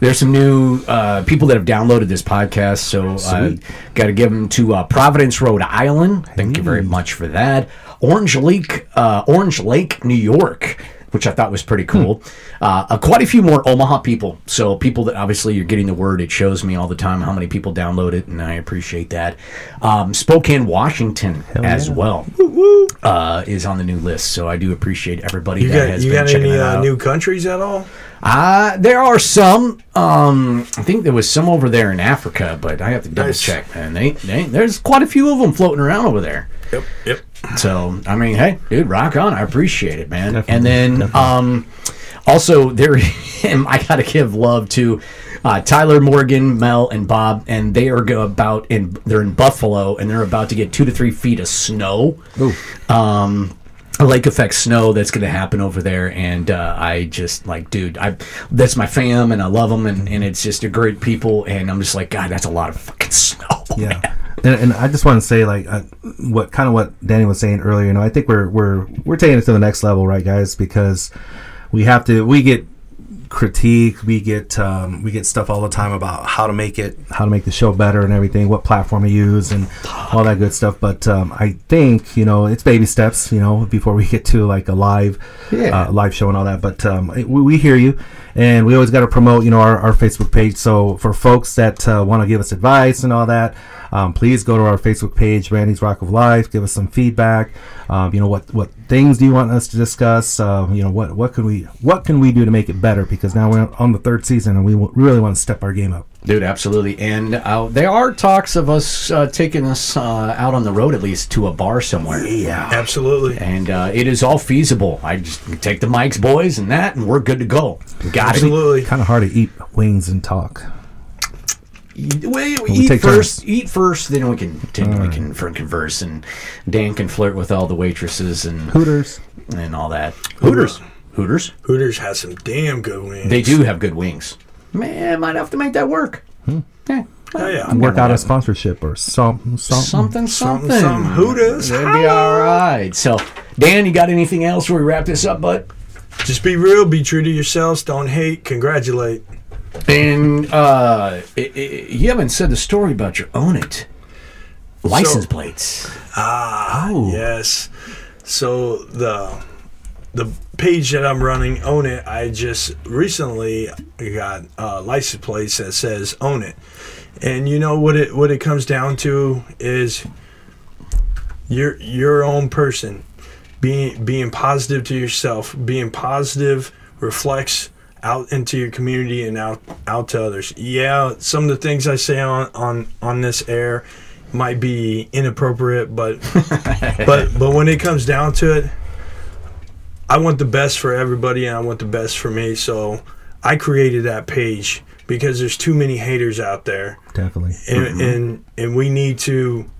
there's some new uh, people that have downloaded this podcast, so uh, got to give them to uh, Providence, Rhode Island. Thank you very much for that. Orange Lake, uh, Orange Lake, New York. Which I thought was pretty cool. Uh, uh, quite a few more Omaha people. So people that obviously you're getting the word. It shows me all the time how many people download it, and I appreciate that. Um, Spokane, Washington, as well uh, is on the new list. So I do appreciate everybody You that got has you been got checking any it uh, out. new countries at all? uh, there are some. Um, I think there was some over there in Africa, but I have to double Nice. check. Man, they, they there's quite a few of them floating around over there. Yep. Yep. So I mean, hey, dude, rock on. I appreciate it, man. and then um, also there, I gotta give love to. Uh, Tyler Morgan, Mel, and Bob, and they are go about in they're in Buffalo, and they're about to get two to three feet of snow. Um, a lake effect snow that's going to happen over there, and uh, I just like, dude, I that's my fam, and I love them, and, and it's just a great people, and I'm just like, God, that's a lot of fucking snow. Yeah. And, and I just want to say, like, uh, what kind of what Danny was saying earlier. You know, I think we're we're we're taking it to the next level, right, guys? Because we have to. We get critique. We get um, we get stuff all the time about how to make it, how to make the show better and everything, what platform to use, and all that good stuff. But um, I think you know it's baby steps. You know, before we get to like a live Yeah. uh, live show and all that. But um, we, we hear you, and we always got to promote you know our, our Facebook page. So for folks that uh, want to give us advice and all that. Um, please go to our Facebook page, Randy's Rock of Life. Give us some feedback. Um, you know what what things do you want us to discuss? Uh, you know what what can we what can we do to make it better? Because now we're on the third season and we really want to step our game up. Dude, absolutely. And uh, there are talks of us uh, taking us uh, out on the road at least to a bar somewhere. Yeah, Absolutely. And uh, it is all feasible. I just take the mics, boys, and that, and we're good to go. Got it. Absolutely. kind of hard to eat wings and talk. Eat, wait, we eat take first. turns. Eat first, then we can then we can for converse, and Dan can flirt with all the waitresses and Hooters. and all that. Hooters, Hooters. Hooters has some damn good wings. They do have good wings. Man, might have to make that work. Hmm. Yeah. Oh, yeah. I'm Work out a sponsorship or some, some something, something, Something, something. Hooters. That'd be all right. So, Dan, you got anything else where we wrap this up, bud? Just be real. Be true to yourselves. Don't hate. Congratulate. And uh, i i you haven't said the story about your own it license So- plates. Ah, Oh. yes. So the the page that I'm running, Own It, I just recently got uh, license plates that says Own It, and you know what it what it comes down to is your your own person being being positive to yourself, being positive reflects out into your community and out out to others. Yeah, some of the things I say on on on this air might be inappropriate, but but but when it comes down to it, I want the best for everybody and I want the best for me. So I created that page because there's too many haters out there definitely. and mm-hmm. and, and we need to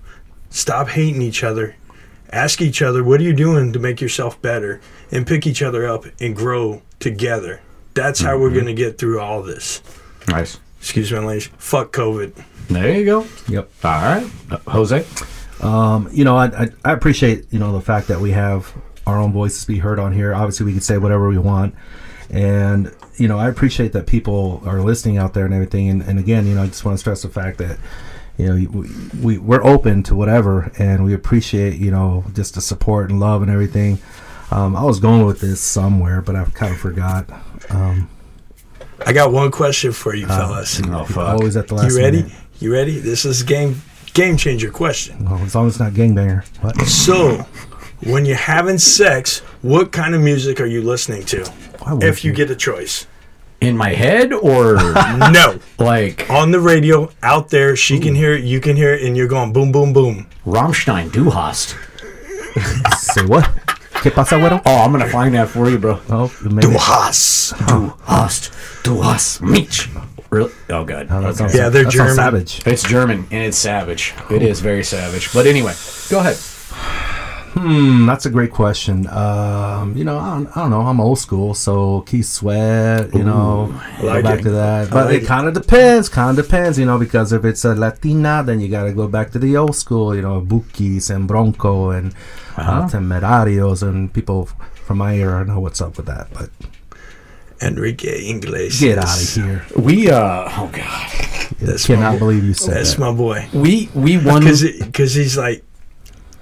stop hating each other ask each other what are you doing to make yourself better and pick each other up and grow together that's how we're going to get through all this Nice. excuse my language fuck covid There you go. Yep. All right, uh, Jose. Um, you know, I, I, I appreciate you know the fact that we have our own voices be heard on here. Obviously, we can say whatever we want, and you know, I appreciate that people are listening out there and everything. And, and again, you know, I just want to stress the fact that you know we, we we're open to whatever, and we appreciate you know just the support and love and everything. Um, I was going with this somewhere, but I kind of forgot. Um, i got one question for you fellas Oh fuck. always at the last. you ready minute. you ready this is game game changer question Well, as long as it's not gangbanger. What? so when you're having sex what kind of music are you listening to if you get a choice In my head or no like on the radio out there she can hear it you can hear it and you're going boom boom boom Rammstein, Du hast. say what? ¿Qué pasa, güero? Oh, I'm gonna find that for you, bro. Oh, maybe. Haas. Du hast, du hast mich. Really? Oh, good. Oh, Okay. Yeah, they're that German. savage. It's German and it's savage. It is very savage. But anyway, go ahead. Hmm, that's a great question. Um, you know, I don't, I don't know. I'm old school, so Keith Sweat. You know, like go back it. to that. But like it it. kind of depends. Kind of depends. You know, because if it's a Latina, then you got to go back to the old school. You know, Bukis and Bronco and Uh-huh. uh, Temerarios and people from my era know what's up with that. But Enrique Iglesias. get out of here! We uh oh god. I That's my cannot believe you said That's that. my boy. We we won Because he's like,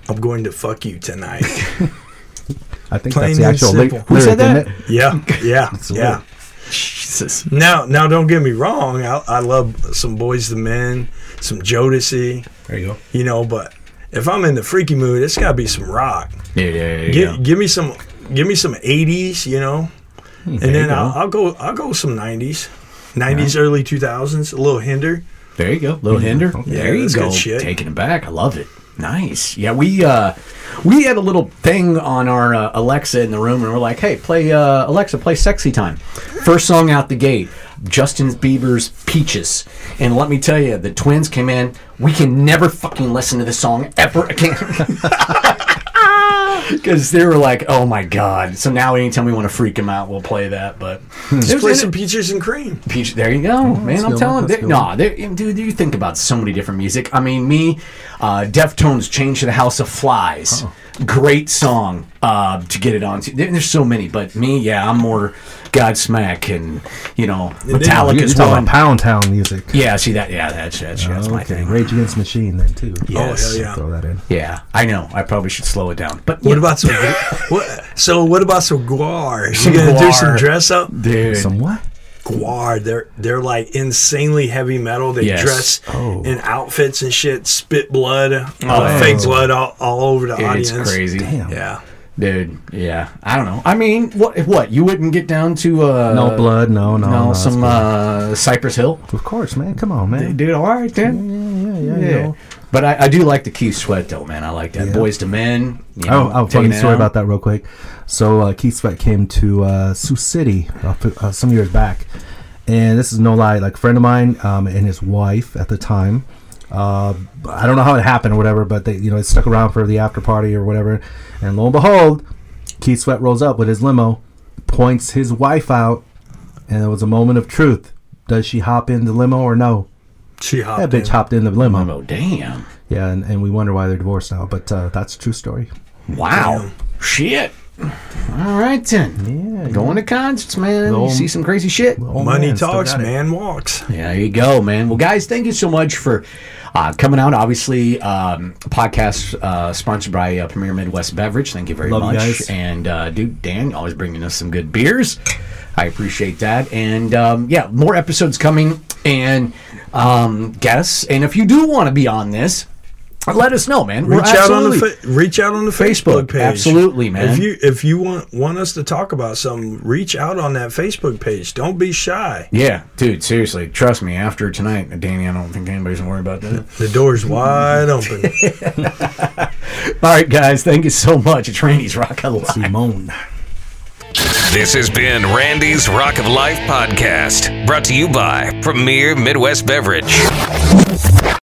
I'm going to fuck you tonight. I think plain that's the actual lyric, simple. Who said that? it? yeah, yeah, yeah. Jesus. Now, now, don't get me wrong. I, I love some Boys the Men, some Jodeci, There you go. you know. But if I'm in the freaky mood, it's got to be some rock. Yeah, yeah, yeah. Give, give me some, give me some '80s, you know, hmm, and there you then go. I'll, I'll go, I'll go some '90s, '90s, early 2000s, a little Hinder. There you go, A little hinder. Okay. There you go. good shit. Taking it back. I love it. Nice. Yeah, we uh we had a little thing on our uh, Alexa in the room, and we're like, "Hey, play uh, Alexa, play "Sexy Time." First song out the gate, Justin Bieber's "Peaches." And let me tell you, the twins came in. We can never fucking listen to this song ever again. Because they were like, "Oh my god!" So now, anytime we want to freak them out, we'll play that. But Let's play some peaches and cream. Peach, there you go, man. I'm telling one, you, nah, there- dude. You think about so many different music. I mean, me, uh, Deftones, Change to the House of Flies. Great song uh, to get it on. To. There's so many, but me, yeah, I'm more Godsmack and you know You're Metallica's one. about Pound Town music. Yeah, see that? Yeah, that's that's, that's my okay, thing. Rage Against the Machine then too. Yes. Oh, hell yeah. Throw that in. Yeah, I know. I probably should slow it down. But What yeah, about some? what, so what about some Gwar? You gonna do some dress up? dude? Some what? Gwar. They're they're like insanely heavy metal. They Yes. dress Oh. in outfits and shit. Spit blood, uh, fake blood all, all over the it's audience. crazy. Damn. Yeah. Dude, yeah, I don't know. I mean, what? What? You wouldn't get down to uh, No blood. No, no. no, no, some uh, Cypress Hill. Of course, man. Come on, man. Dude, all right then. Yeah, yeah, yeah. Yeah, you know. But I, I do like the Keith Sweat though, man. I like that. Yeah. Boyz II Men. You Oh, know, oh, taking funny it story out. about that, real quick. So uh, Keith Sweat came to uh, Sioux City uh, uh, some years back, and this is no lie. Like a friend of mine um, and his wife at the time. Uh, I don't know how it happened or whatever, but they, you know, they stuck around for the after party or whatever. And lo and behold, Keith Sweat rolls up with his limo, points his wife out, and it was a moment of truth. Does she hop in the limo or no? She hopped That bitch in. hopped in the limo. Oh damn! Yeah, and, and we wonder why they're divorced now. But uh, that's a true story. Wow. Shit. All right then. Yeah, Going to concerts, man. The you see some crazy shit. Money man, talks, man walks. Yeah, there you go, man. Well, guys, thank you so much for uh, coming out. Obviously, um, podcast uh, sponsored by uh, Premier Midwest Beverage. Thank you very Love you much. guys. And uh, dude, Dan, always bringing us some good beers. I appreciate that. And um, yeah, more episodes coming and um, guests. And if you do want to be on this, let us know, man. Reach out on the fa- reach out on the Facebook, Facebook page. absolutely, man. If you if you want want us to talk about something, reach out on that Facebook page. Don't be shy. Yeah, dude, seriously, trust me. After tonight, Danny, I don't think anybody's gonna worry about that. The door's wide open. All right, guys, thank you so much. It's Randy's Rock Alive. Simone. This has been Randy's Rock of Life podcast, brought to you by Premier Midwest Beverage.